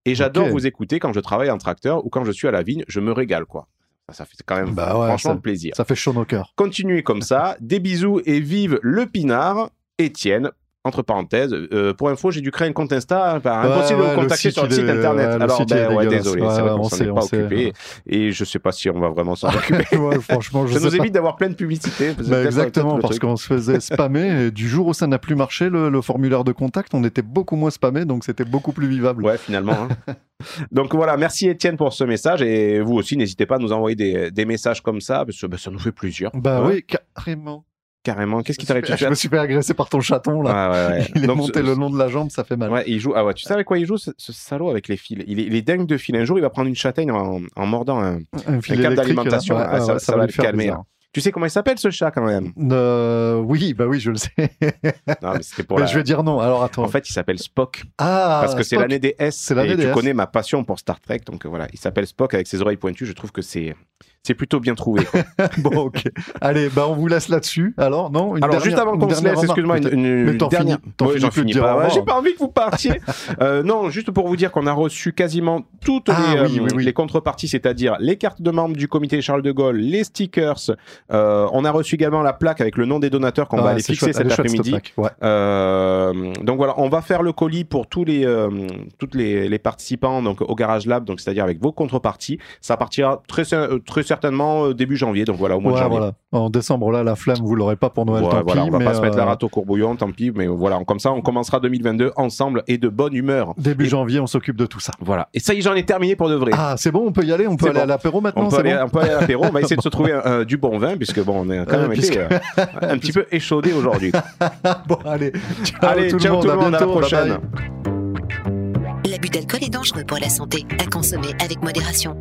et j'adore vous écouter quand je travaille en tracteur ou quand je suis à la vigne. Je me régale, quoi. Ça, ça fait quand même Bah ouais, franchement ça- plaisir. Ça fait chaud au cœur. Continuez comme ça. Des bisous et vive le pinard. Étienne. Entre parenthèses, euh, pour info, j'ai dû créer un compte Insta. Bah, Ouais, impossible de ouais, me le contacter sur le site internet. ouais, Alors, site, ben, ouais, désolé, c'est vrai qu'on s'en est pas occupé. Et je sais pas si on va vraiment s'en *laughs* occuper. Franchement, je Ça nous pas. évite d'avoir plein de publicité. C'est Bah, exactement, parce qu'on se faisait spammer. Et du jour où ça n'a plus marché, le, le formulaire de contact, on était beaucoup moins spammé, donc c'était beaucoup plus vivable. Ouais, finalement. hein. *laughs* Donc voilà, merci Étienne pour ce message. Et vous aussi, n'hésitez pas à nous envoyer des, des messages comme ça, parce que bah, ça nous fait plaisir. Bah Hein, oui, carrément. Carrément. Qu'est-ce qui t'arrive Je me suis fait agresser par ton chaton, là. Ouais, ouais, ouais. *laughs* Il est Donc, monté le long de la jambe, ça fait mal. Ouais, il joue. Ah ouais, tu sais avec quoi il joue ce, ce salaud avec les fils? Il est, il est dingue de fil. Un jour, il va prendre une châtaigne en, en mordant un, Un un câble d'alimentation. Ouais, Ah, ça, va le calmer. bizarre. hein. Tu sais comment il s'appelle ce chat quand même? Euh, oui, bah oui, je le sais. *laughs* Non, mais c'était pour Mais la- je vais dire non. Alors attends. En fait, il s'appelle Spock ah, parce que c'est l'année des S. C'est l'année des tu S. connais ma passion pour Star Trek, donc voilà, il s'appelle Spock avec ses oreilles pointues. Je trouve que c'est c'est plutôt bien trouvé. *laughs* bon, ok. Allez, bah on vous laisse là-dessus. Alors, non une Alors dernière- juste avant une qu'on se laisse, excuse-moi, une, une Mais t'en dernière. finis j'en finis pas. Ouais. J'ai pas envie que vous partiez. *laughs* Euh, non, juste pour vous dire qu'on a reçu quasiment toutes Ah, les, oui, euh, oui, oui. les contreparties, c'est-à-dire les cartes de membres du comité Charles de Gaulle, les stickers. Euh, on a reçu également la plaque avec le nom des donateurs qu'on Ah, va aller fixer chouette, cet après-midi. Ouais. Donc voilà, on va faire le colis pour tous les, toutes les, les participants donc au Garage Lab, donc c'est-à-dire avec vos contreparties. Ça partira très, très certainement euh, début janvier, donc voilà au mois de janvier. voilà. En décembre, là, la flamme, vous l'aurez pas pour Noël, Ouais, tant voilà, pis, on va mais, pas se mettre la euh, rate au courbouillon, tant pis, mais voilà, comme ça on commencera 2022 ensemble et de bonne humeur. Début Et- janvier, on s'occupe de tout ça. Voilà. Et ça y est, j'en ai terminé pour de vrai. Ah, c'est bon, on peut y aller, on peut aller bon. à l'apéro maintenant, on, peut c'est aller, bon on peut aller à l'apéro, on va essayer de se trouver euh, du bon vin, puisque bon, on est quand Euh, même puisque- été euh, un petit peu échaudé aujourd'hui. *laughs* Bon, allez, ciao Allez, tout le ciao monde, tout le à monde, à la bye prochaine. bye. L'abus d'alcool est dangereux pour la santé, à consommer avec modération.